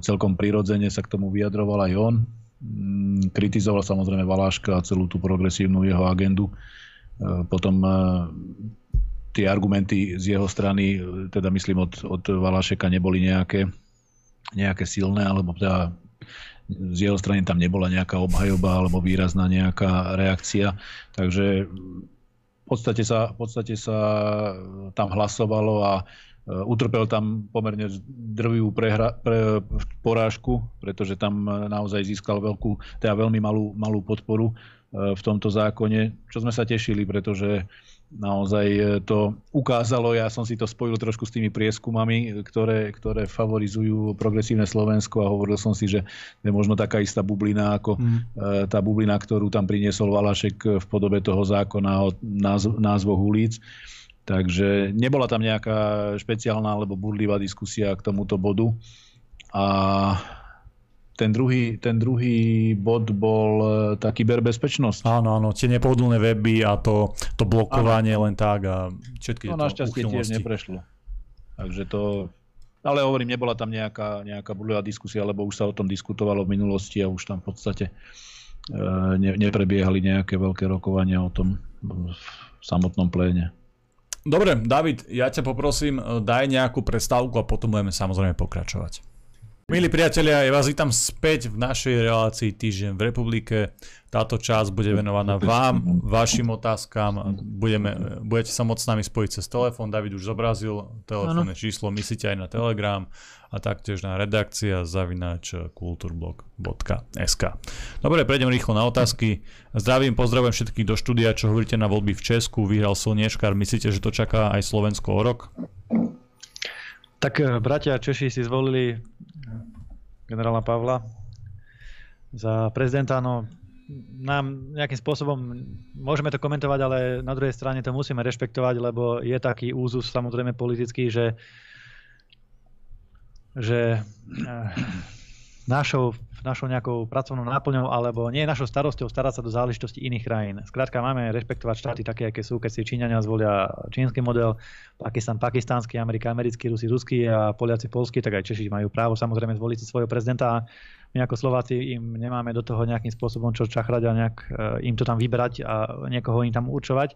Celkom prirodzene sa k tomu vyjadroval aj on Mm, kritizoval samozrejme Valáška a celú tú progresívnu jeho agendu. Potom tie argumenty z jeho strany, teda myslím od, od Valášeka, neboli nejaké, nejaké silné, alebo teda z jeho strany tam nebola nejaká obhajoba alebo výrazná nejaká reakcia. Takže v podstate sa, v podstate sa tam hlasovalo a Eh, utrpel tam pomerne drvivú prehra, pre, porážku, pretože tam naozaj získal veľkú, teda veľmi malú, malú podporu eh, v tomto zákone, čo sme sa tešili, pretože naozaj to ukázalo, ja som si to spojil trošku s tými prieskumami, ktoré, ktoré favorizujú progresívne Slovensko a hovoril som si, že je možno taká istá bublina ako mm. tá bublina, ktorú tam priniesol Valašek v podobe toho zákona o názv, názvoch ulic. Takže nebola tam nejaká špeciálna alebo burlivá diskusia k tomuto bodu. A ten druhý, ten druhý bod bol e, tá kyberbezpečnosť. Áno, áno, tie nepohodlné weby a to, to blokovanie áno. len tak a všetky No našťastie tiež neprešlo. Takže to... Ale hovorím, nebola tam nejaká, nejaká burlivá diskusia, lebo už sa o tom diskutovalo v minulosti a už tam v podstate e, ne, neprebiehali nejaké veľké rokovania o tom v samotnom pléne. Dobre, David, ja ťa poprosím, eh, daj nejakú predstavku a potom budeme samozrejme pokračovať. Milí priatelia, ja vás vítam späť v našej relácii Týždeň v republike. Táto časť bude venovaná vám, vašim otázkam. Budeme, budete sa môcť s nami spojiť cez telefón. David už zobrazil telefónne číslo, myslíte aj na Telegram a taktiež na redakcia zavinač kulturblog.sk. Dobre, prejdem rýchlo na otázky. Zdravím, pozdravujem všetkých do štúdia, čo hovoríte na voľby v Česku. Vyhral Slniečkar. Myslíte, že to čaká aj Slovensko o rok? Tak eh, bratia Češi si zvolili generála Pavla za prezidenta. No, nám nejakým spôsobom môžeme to komentovať, ale na druhej strane to musíme rešpektovať, lebo je taký úzus samozrejme politický, že, že eh, našou, našou nejakou pracovnou náplňou alebo nie našou starosťou starať sa do záležitosti iných krajín. Skrátka máme rešpektovať štáty také, aké sú, keď si Číňania zvolia čínsky model, Pakistan pakistánsky, Amerika americký, Rusi ruský a Poliaci polský, tak aj Češi majú právo samozrejme zvoliť si svojho prezidenta my ako Slováci im nemáme do toho nejakým spôsobom čo čachrať a nejak eh, im to tam vybrať a niekoho im tam určovať,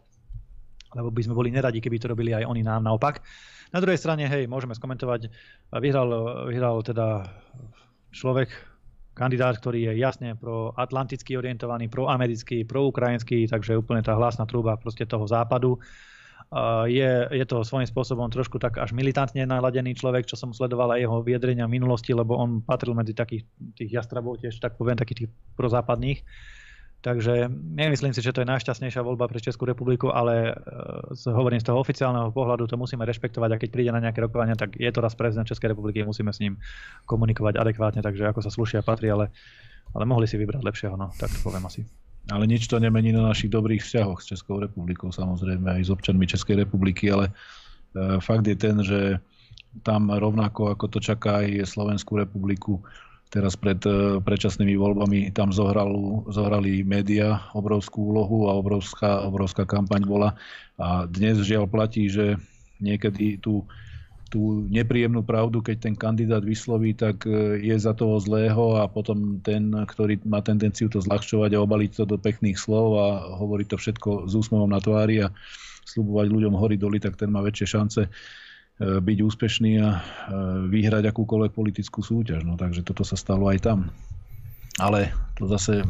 lebo by sme boli neradi, keby to robili aj oni nám naopak. Na druhej strane, hej, môžeme skomentovať, vyhral, vyhral teda človek, kandidát, ktorý je jasne proatlanticky orientovaný, proamerický, proukrajinský, takže úplne tá hlasná trúba proste toho západu. Je, je to svojím spôsobom trošku tak až militantne naladený človek, čo som sledoval aj jeho vyjadrenia v minulosti, lebo on patril medzi takých tých jastrabov tiež, tak poviem, takých tých prozápadných. Takže nemyslím si, že to je najšťastnejšia voľba pre Českú republiku, ale uh, hovorím z toho oficiálneho pohľadu, to musíme rešpektovať a keď príde na nejaké rokovania, tak je to raz prezident Českej republiky, musíme s ním komunikovať adekvátne, takže ako sa slušia patrí, ale, ale mohli si vybrať lepšieho, no tak to poviem asi. Ale nič to nemení na našich dobrých vzťahoch s Českou republikou, samozrejme aj s občanmi Českej republiky, ale fakt je ten, že tam rovnako ako to čaká aj Slovenskú republiku, teraz pred predčasnými voľbami tam zohrali, zohrali média obrovskú úlohu a obrovská, obrovská kampaň bola. A dnes žiaľ platí, že niekedy tú tú nepríjemnú pravdu, keď ten kandidát vysloví, tak e, je za toho zlého a potom ten, ktorý má tendenciu to zľahčovať a obaliť to do pekných slov a hovoriť to všetko s úsmevom na tvári a slubovať ľuďom hory doly, tak ten má väčšie šance byť úspešný a e, vyhrať akúkoľvek politickú súťaž. No, takže toto sa stalo aj tam. Ale to zase,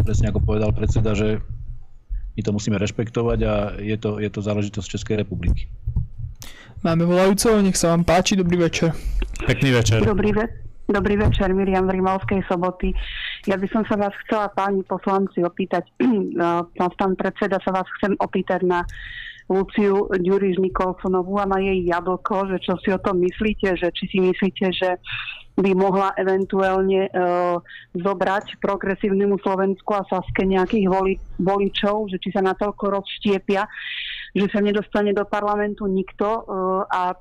presne ako povedal predseda, že my to musíme rešpektovať a je to, je to záležitosť Českej republiky. Máme volajúceho, nech sa vám páči, dobrý večer. Pekný večer. Dobrý, ve- dobrý večer, Miriam v Rimavskej soboty. Ja by som sa vás chcela, páni poslanci, opýtať, pán predseda, sa vás chcem opýtať na Luciu Ďuriš Nikolsonovú a na jej jablko, že čo si o tom myslíte, že či si myslíte, že by mohla eventuálne e, zobrať progresívnemu Slovensku a Saske nejakých voli, voličov, že či sa natoľko rozštiepia, že sa nedostane do parlamentu nikto uh, a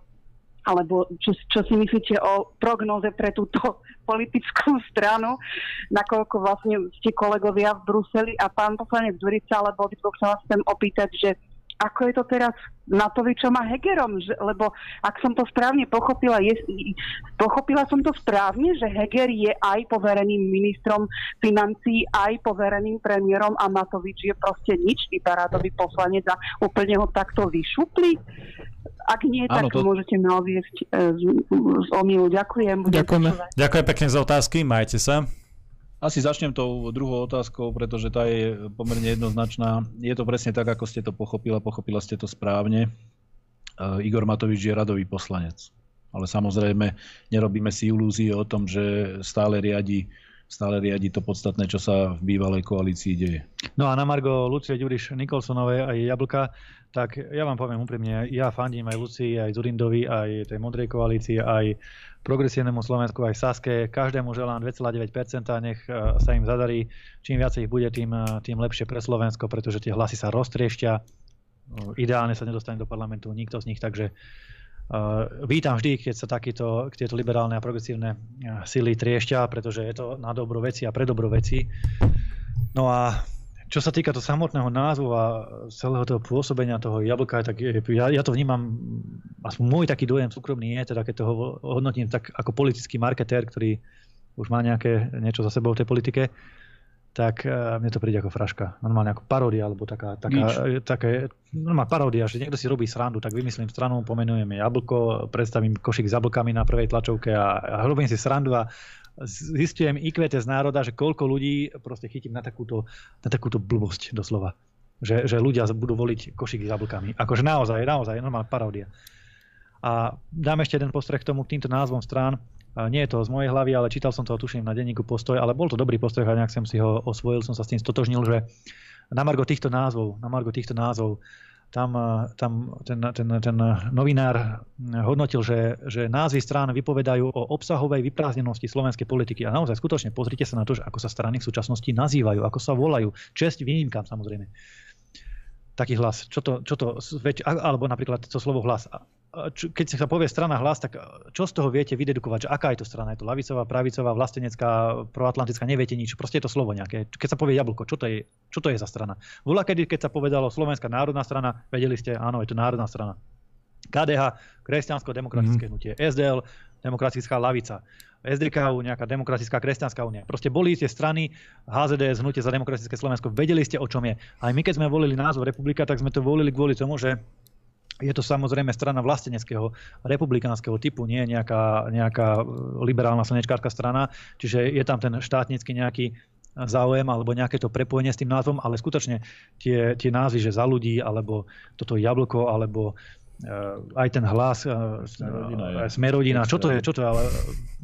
alebo čo, čo si myslíte o prognoze pre túto politickú stranu, nakoľko vlastne ste kolegovia v Bruseli a pán poslanec Durica, alebo obidvoch sa vás chcem opýtať, že ako je to teraz Matovičom a Hegerom, že, lebo ak som to správne pochopila, je, pochopila som to správne, že Heger je aj povereným ministrom financí, aj povereným premiérom a Matovič je proste nič, parádový poslanec a úplne ho takto vyšupli. Ak nie, tak to... môžete ma odviesť e, z, z omilu. Ďakujem. Ďakujeme. Ďakujem pekne za otázky, majte sa. Asi začnem tou druhou otázkou, pretože tá je pomerne jednoznačná. Je to presne tak, ako ste to pochopila. Pochopila ste to správne. E, Igor Matovič je radový poslanec. Ale samozrejme, nerobíme si ilúzie o tom, že stále riadi stále riadi to podstatné, čo sa v bývalej koalícii deje. No a na Margo Lucie Ďuriš Nikolsonovej a jej Jablka, tak ja vám poviem úprimne, ja fandím aj Lucii, aj Zurindovi, aj tej modrej koalícii, aj progresívnemu Slovensku, aj Saske. Každému želám 2,9%, nech e, sa im zadarí. Čím viacej ich bude, tým, e, tým lepšie pre Slovensko, pretože tie hlasy sa roztriešťa. Ideálne sa nedostane do parlamentu nikto z nich, takže Uh, vítam vždy, keď sa takýto, tieto liberálne a progresívne sily triešťa, pretože je to na dobro veci a pre dobro veci. No a čo sa týka toho samotného názvu a celého toho pôsobenia toho jablka, tak ja, ja to vnímam, aspoň môj taký dojem súkromný je, teda keď to hodnotím tak ako politický marketér, ktorý už má nejaké niečo za sebou v tej politike, tak e, mne to príde ako fraška. Normálne ako paródia, alebo taká, taká, také, normálna paródia, že niekto si robí srandu, tak vymyslím stranu, pomenujeme jablko, predstavím košík s jablkami na prvej tlačovke a, a robím si srandu a zistujem IQT z národa, že koľko ľudí proste chytím na takúto, na takúto blbosť doslova. Že, že ľudia budú voliť košík s jablkami. Akože naozaj, naozaj, normálna paródia. A dám ešte jeden postreh k tomu, k týmto názvom strán. Nie je to z mojej hlavy, ale čítal som to, tuším, na denníku postoj, ale bol to dobrý postreh a nejak som si ho osvojil, som sa s tým stotožnil, že na margo týchto názvov, na margo týchto názvov, tam, tam ten, ten, ten novinár hodnotil, že, že názvy strán vypovedajú o obsahovej vyprázdnenosti slovenskej politiky. A naozaj skutočne pozrite sa na to, že ako sa strany v súčasnosti nazývajú, ako sa volajú. Česť výnimkám samozrejme taký hlas? Čo to, čo to, alebo napríklad to slovo hlas. Keď sa povie strana hlas, tak čo z toho viete vydedukovať, že aká je to strana? Je to lavicová, pravicová, vlastenecká, proatlantická, neviete nič. Proste je to slovo nejaké. Keď sa povie jablko, čo to je, čo to je za strana? Vola kedy, keď sa povedalo Slovenská národná strana, vedeli ste, áno, je to národná strana. KDH, kresťansko-demokratické mm-hmm. hnutie, SDL, demokratická lavica. SDKU, nejaká demokratická kresťanská únia. Proste boli tie strany HZDS, Hnutie za demokratické Slovensko, vedeli ste, o čom je. Aj my, keď sme volili názov republika, tak sme to volili kvôli tomu, že je to samozrejme strana vlasteneckého republikánskeho typu, nie nejaká, nejaká liberálna slnečkárska strana, čiže je tam ten štátnický nejaký záujem alebo nejaké to prepojenie s tým názvom, ale skutočne tie, tie názvy, že za ľudí, alebo toto jablko, alebo aj ten hlas Smerodina, Smerodina čo to je, čo to je, ale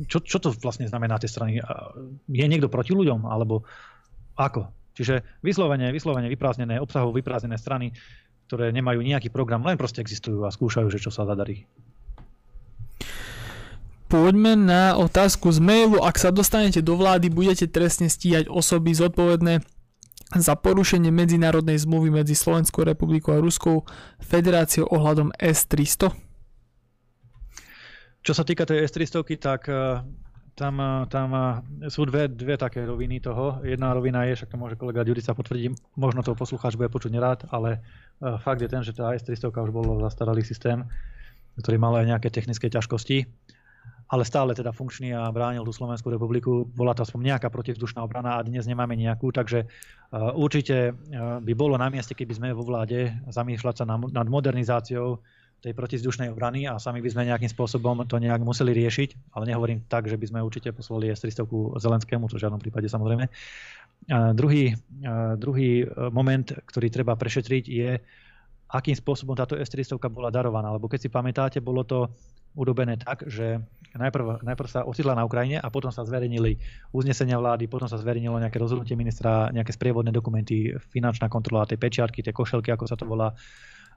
čo, čo to vlastne znamená tie strany? Je niekto proti ľuďom, alebo ako? Čiže vyslovene, vyslovene vyprázdnené, obsahovo vyprázdnené strany, ktoré nemajú nejaký program, len proste existujú a skúšajú, že čo sa zadarí. Poďme na otázku z mailu. Ak sa dostanete do vlády, budete trestne stíhať osoby zodpovedné za porušenie medzinárodnej zmluvy medzi Slovenskou republikou a Ruskou federáciou ohľadom S-300? Čo sa týka tej S-300, tak eh, tam, eh, tam eh, sú dve, dve také roviny toho. Jedna rovina je, však to môže kolega Ďurica potvrdiť, možno to poslucháč bude počuť nerád, ale fakt je ten, že tá S-300 už bol zastaralý systém, ktorý mal aj nejaké technické ťažkosti ale stále teda funkčný a bránil tú Slovenskú republiku. Bola to aspoň nejaká protivzdušná obrana a dnes nemáme nejakú, takže uh, určite uh, by bolo na mieste, keby sme vo vláde zamýšľať sa nad modernizáciou tej protivzdušnej obrany a sami by sme nejakým spôsobom to nejak museli riešiť, ale nehovorím tak, že by sme určite poslali S-300 Zelenskému, to v žiadnom prípade samozrejme. Uh, druhý, uh, druhý moment, ktorý treba prešetriť je, akým spôsobom táto S-300 bola darovaná. Lebo keď si pamätáte, bolo to urobené tak, že najprv, najprv sa ocitla na Ukrajine a potom sa zverejnili uznesenia vlády, potom sa zverejnilo nejaké rozhodnutie ministra, nejaké sprievodné dokumenty, finančná kontrola, tej pečiatky, tie košelky, ako sa to volá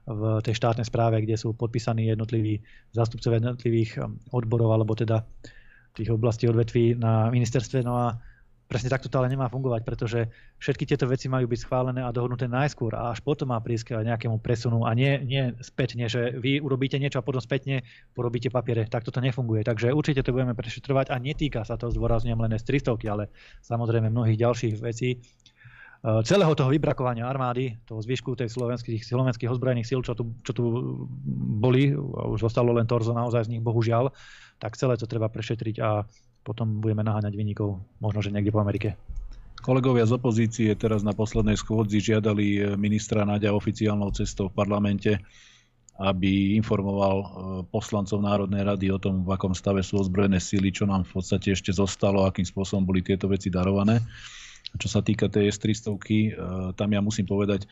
v tej štátnej správe, kde sú podpísaní jednotliví zástupcovia jednotlivých um, odborov alebo teda tých oblastí odvetví na ministerstve. No a presne takto to ale nemá fungovať, pretože všetky tieto veci majú byť schválené a dohodnuté najskôr a až potom má prísť k nejakému presunu a nie, nie spätne, že vy urobíte niečo a potom spätne porobíte papiere. Tak toto nefunguje. Takže určite to budeme prešetrovať a netýka sa to, zdôrazňujem len z 300, ale samozrejme mnohých ďalších vecí e, celého toho vybrakovania armády, toho zvyšku tej slovenských, slovenských ozbrojených síl, čo tu, čo tu boli, už zostalo len torzo naozaj z nich, bohužiaľ, tak celé to treba prešetriť a potom budeme naháňať vynikov, možno, že niekde po Amerike. Kolegovia z opozície teraz na poslednej schôdzi žiadali eh, ministra Naďa oficiálnou cestou v parlamente, aby informoval eh, poslancov Národnej rady o tom, v akom stave sú ozbrojené síly, čo nám v podstate ešte zostalo, akým spôsobom boli tieto veci darované. Čo sa týka tej S-300, eh, tam ja musím povedať,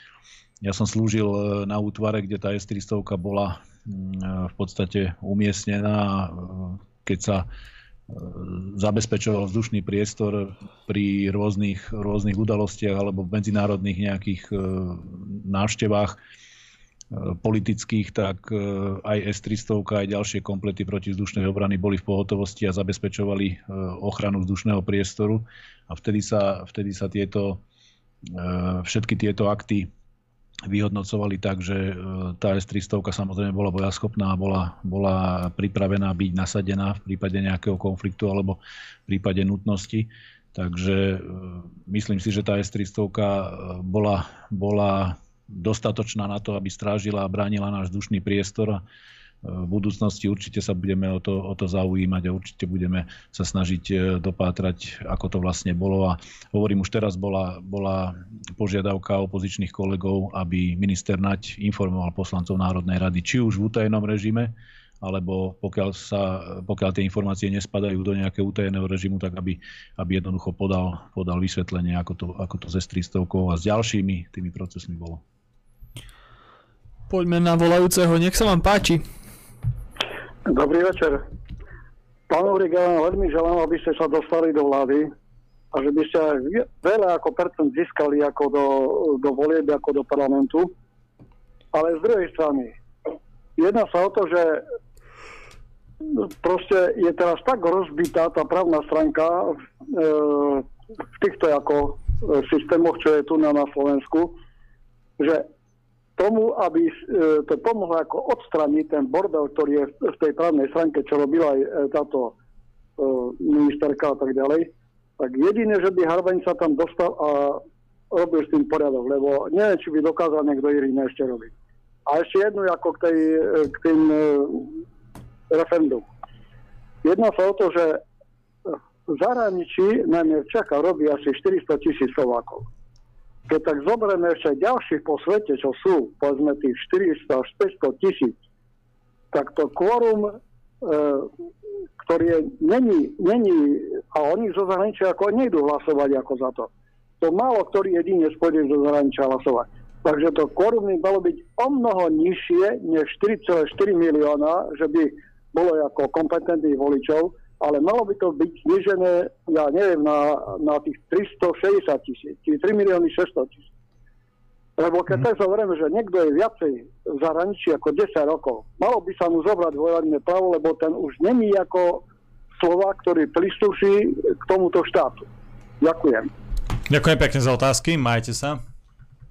ja som slúžil na útvare, kde tá S-300 bola mm, v podstate umiestnená, keď sa zabezpečoval vzdušný priestor pri rôznych, rôznych udalostiach alebo v medzinárodných nejakých e, návštevách e, politických, tak e, aj S-300, aj ďalšie komplety protivzdušnej obrany boli v pohotovosti a zabezpečovali ochranu vzdušného priestoru. A vtedy sa, vtedy sa tieto, všetky tieto akty vyhodnocovali tak, že e, tá S-300 samozrejme bola bojaschopná a bola, bola pripravená byť nasadená v prípade nejakého konfliktu alebo v prípade nutnosti. Takže e, myslím si, že tá S-300 e, bola, bola dostatočná na to, aby strážila a bránila náš vzdušný priestor a v budúcnosti určite sa budeme o to, o to zaujímať a určite budeme sa snažiť e, dopátrať, ako to vlastne bolo. A hovorím, už teraz bola, bola požiadavka opozičných kolegov, aby minister Nať informoval poslancov Národnej rady, či už v utajenom režime, alebo pokiaľ, sa, pokiaľ tie informácie nespadajú do nejakého utajeného režimu, tak aby, aby jednoducho podal, podal vysvetlenie, ako to, ako to ze 300 a s ďalšími tými procesmi bolo. Poďme na volajúceho, nech sa vám páči. Dobrý večer. Pán Ulrik, ja vám veľmi želám, aby ste sa dostali do vlády a že by ste veľa ako percent získali ako do, do volieb, ako do parlamentu. Ale z druhej strany, jedná sa o to, že proste je teraz tak rozbitá tá právna stránka e, v týchto ako e, systémoch, čo je tu na, na Slovensku, že tomu, aby e, to pomohlo ako odstraniť ten bordel, ktorý je v tej právnej stránke, čo robila aj e, táto e, ministerka a tak ďalej, tak jediné, že by Harbaň sa tam dostal a robil s tým poriadok, lebo neviem, či by dokázal niekto iný ešte robiť. A ešte jednu ako k, tej, k tým referendum. Jedná sa o to, že v zahraničí, najmä v Čechách, robí asi 400 tisíc Slovákov keď tak zoberieme ešte ďalších po svete, čo sú, povedzme tých 400 až 500 tisíc, tak to kvorum, e, ktorý je, není, není, a oni zo zahraničia ako nejdú hlasovať ako za to. To málo ktorý jedine spôjde zo zahraničia hlasovať. Takže to kvorum by malo byť o mnoho nižšie než 4,4 milióna, že by bolo ako kompetentných voličov, ale malo by to byť znižené, ja neviem, na, na tých 360 tisíc, či 3 milióny 600 tisíc. Lebo keď mm. tak zoberieme, že niekto je viacej v zahraničí ako 10 rokov, malo by sa mu zobrať voľadné právo, lebo ten už není ako slova, ktorý pristúši k tomuto štátu. Ďakujem. Ďakujem pekne za otázky, majte sa.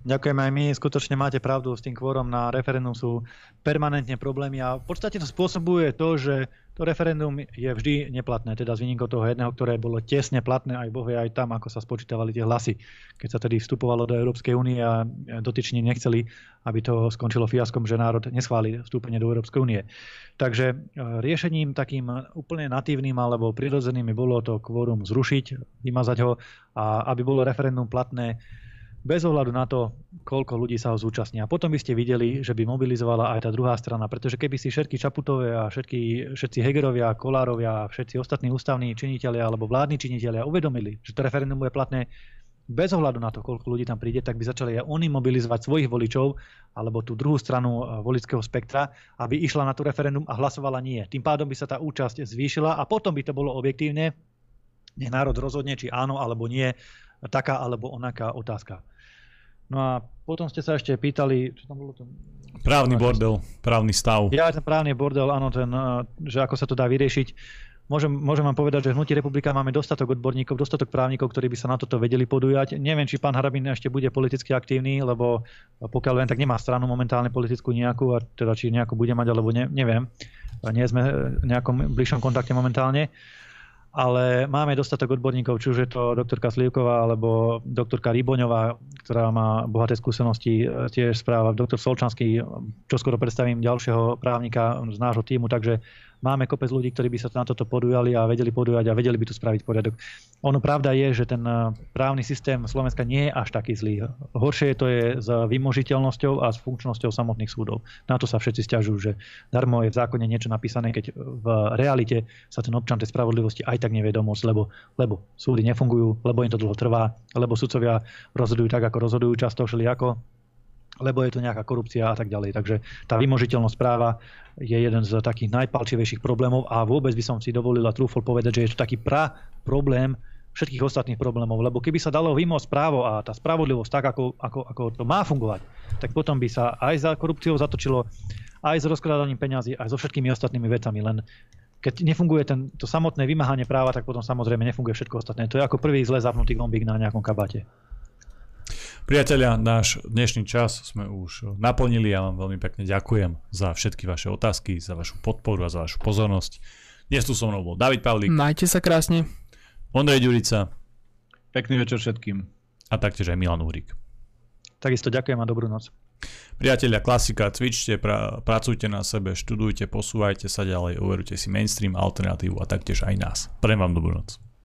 Ďakujem aj my, skutočne máte pravdu, s tým kvorom na referendum sú permanentne problémy a v podstate to spôsobuje to, že to referendum je vždy neplatné, teda z výnimkou toho jedného, ktoré bolo tesne platné, aj bohvie aj tam, ako sa spočítavali tie hlasy, keď sa tedy vstupovalo do Európskej únie a dotyční nechceli, aby to skončilo fiaskom, že národ neschváli vstúpenie do Európskej únie. Takže e, riešením takým úplne natívnym alebo prirodzeným bolo to kvórum zrušiť, vymazať ho a aby bolo referendum platné bez ohľadu na to, koľko ľudí sa ho zúčastní. A potom by ste videli, že by mobilizovala aj tá druhá strana, pretože keby si všetky Čaputové a všetky, všetci Hegerovia, Kolárovia a všetci ostatní ústavní činitelia alebo vládni činitelia uvedomili, že to referendum je platné bez ohľadu na to, koľko ľudí tam príde, tak by začali aj oni mobilizovať svojich voličov alebo tú druhú stranu eh, volického spektra, aby išla na tú referendum a hlasovala nie. Tým pádom by sa tá účasť zvýšila a potom by to bolo objektívne, nech národ rozhodne, či áno alebo nie, taká alebo onaká otázka. No a potom ste sa ešte pýtali, čo tam bolo to? Právny bordel, právny stav. Ja, ten právny bordel, áno, ten, eh, že ako sa to dá vyriešiť. Môžem, môžem vám povedať, že v Hnutí republika máme dostatok odborníkov, dostatok právnikov, ktorí by sa na toto vedeli podujať. Neviem, či pán Harabin ešte bude politicky aktívny, lebo pokiaľ viem, tak nemá stranu momentálne politickú nejakú, a teda či nejakú bude mať, alebo ne, neviem. Nie sme v nejakom bližšom kontakte momentálne ale máme dostatok odborníkov, či už je to doktorka Slivková alebo doktorka Ryboňová, ktorá má bohaté skúsenosti, e, tiež správa. Doktor Solčanský, čo skoro predstavím ďalšieho právnika z nášho týmu, takže máme kopec ľudí, ktorí by sa na toto podujali a vedeli podujať a vedeli by tu spraviť poriadok. Ono pravda je, že ten eh, právny systém Slovenska nie je až taký zlý. Horšie to je s vymožiteľnosťou a s funkčnosťou samotných súdov. Na to sa všetci stiažujú, že darmo je v zákone niečo napísané, keď v realite sa ten občan tej spravodlivosti aj tak nevie domôcť, lebo, lebo súdy nefungujú, lebo im to dlho trvá, lebo sudcovia rozhodujú tak, ako rozhodujú často všelijako lebo je to nejaká korupcia a tak ďalej. Takže tá vymožiteľnosť práva je jeden z takých najpalčivejších problémov a vôbec by som si dovolila trúfol povedať, že je to taký pra problém všetkých ostatných problémov, lebo keby sa dalo vymôcť právo a tá spravodlivosť tak, ako, ako, ako to má fungovať, tak potom by sa aj za korupciou zatočilo, aj s rozkladaním peňazí, aj so všetkými ostatnými vecami. Len keď nefunguje ten, to samotné vymáhanie práva, tak potom samozrejme nefunguje všetko ostatné. To je ako prvý zle zapnutý gombík na nejakom kabáte. Priatelia, náš dnešný čas sme už naplnili. Ja vám veľmi pekne ďakujem za všetky vaše otázky, za vašu podporu a za vašu pozornosť. Dnes tu so mnou bol David Pavlík. Majte sa krásne. Ondrej Ďurica. Pekný večer všetkým. A taktiež aj Milan Uhrik. Takisto ďakujem a dobrú noc. Priatelia, klasika, cvičte, pra, pracujte na sebe, študujte, posúvajte sa ďalej, uverujte si mainstream, alternatívu a taktiež aj nás. Prajem vám dobrú noc.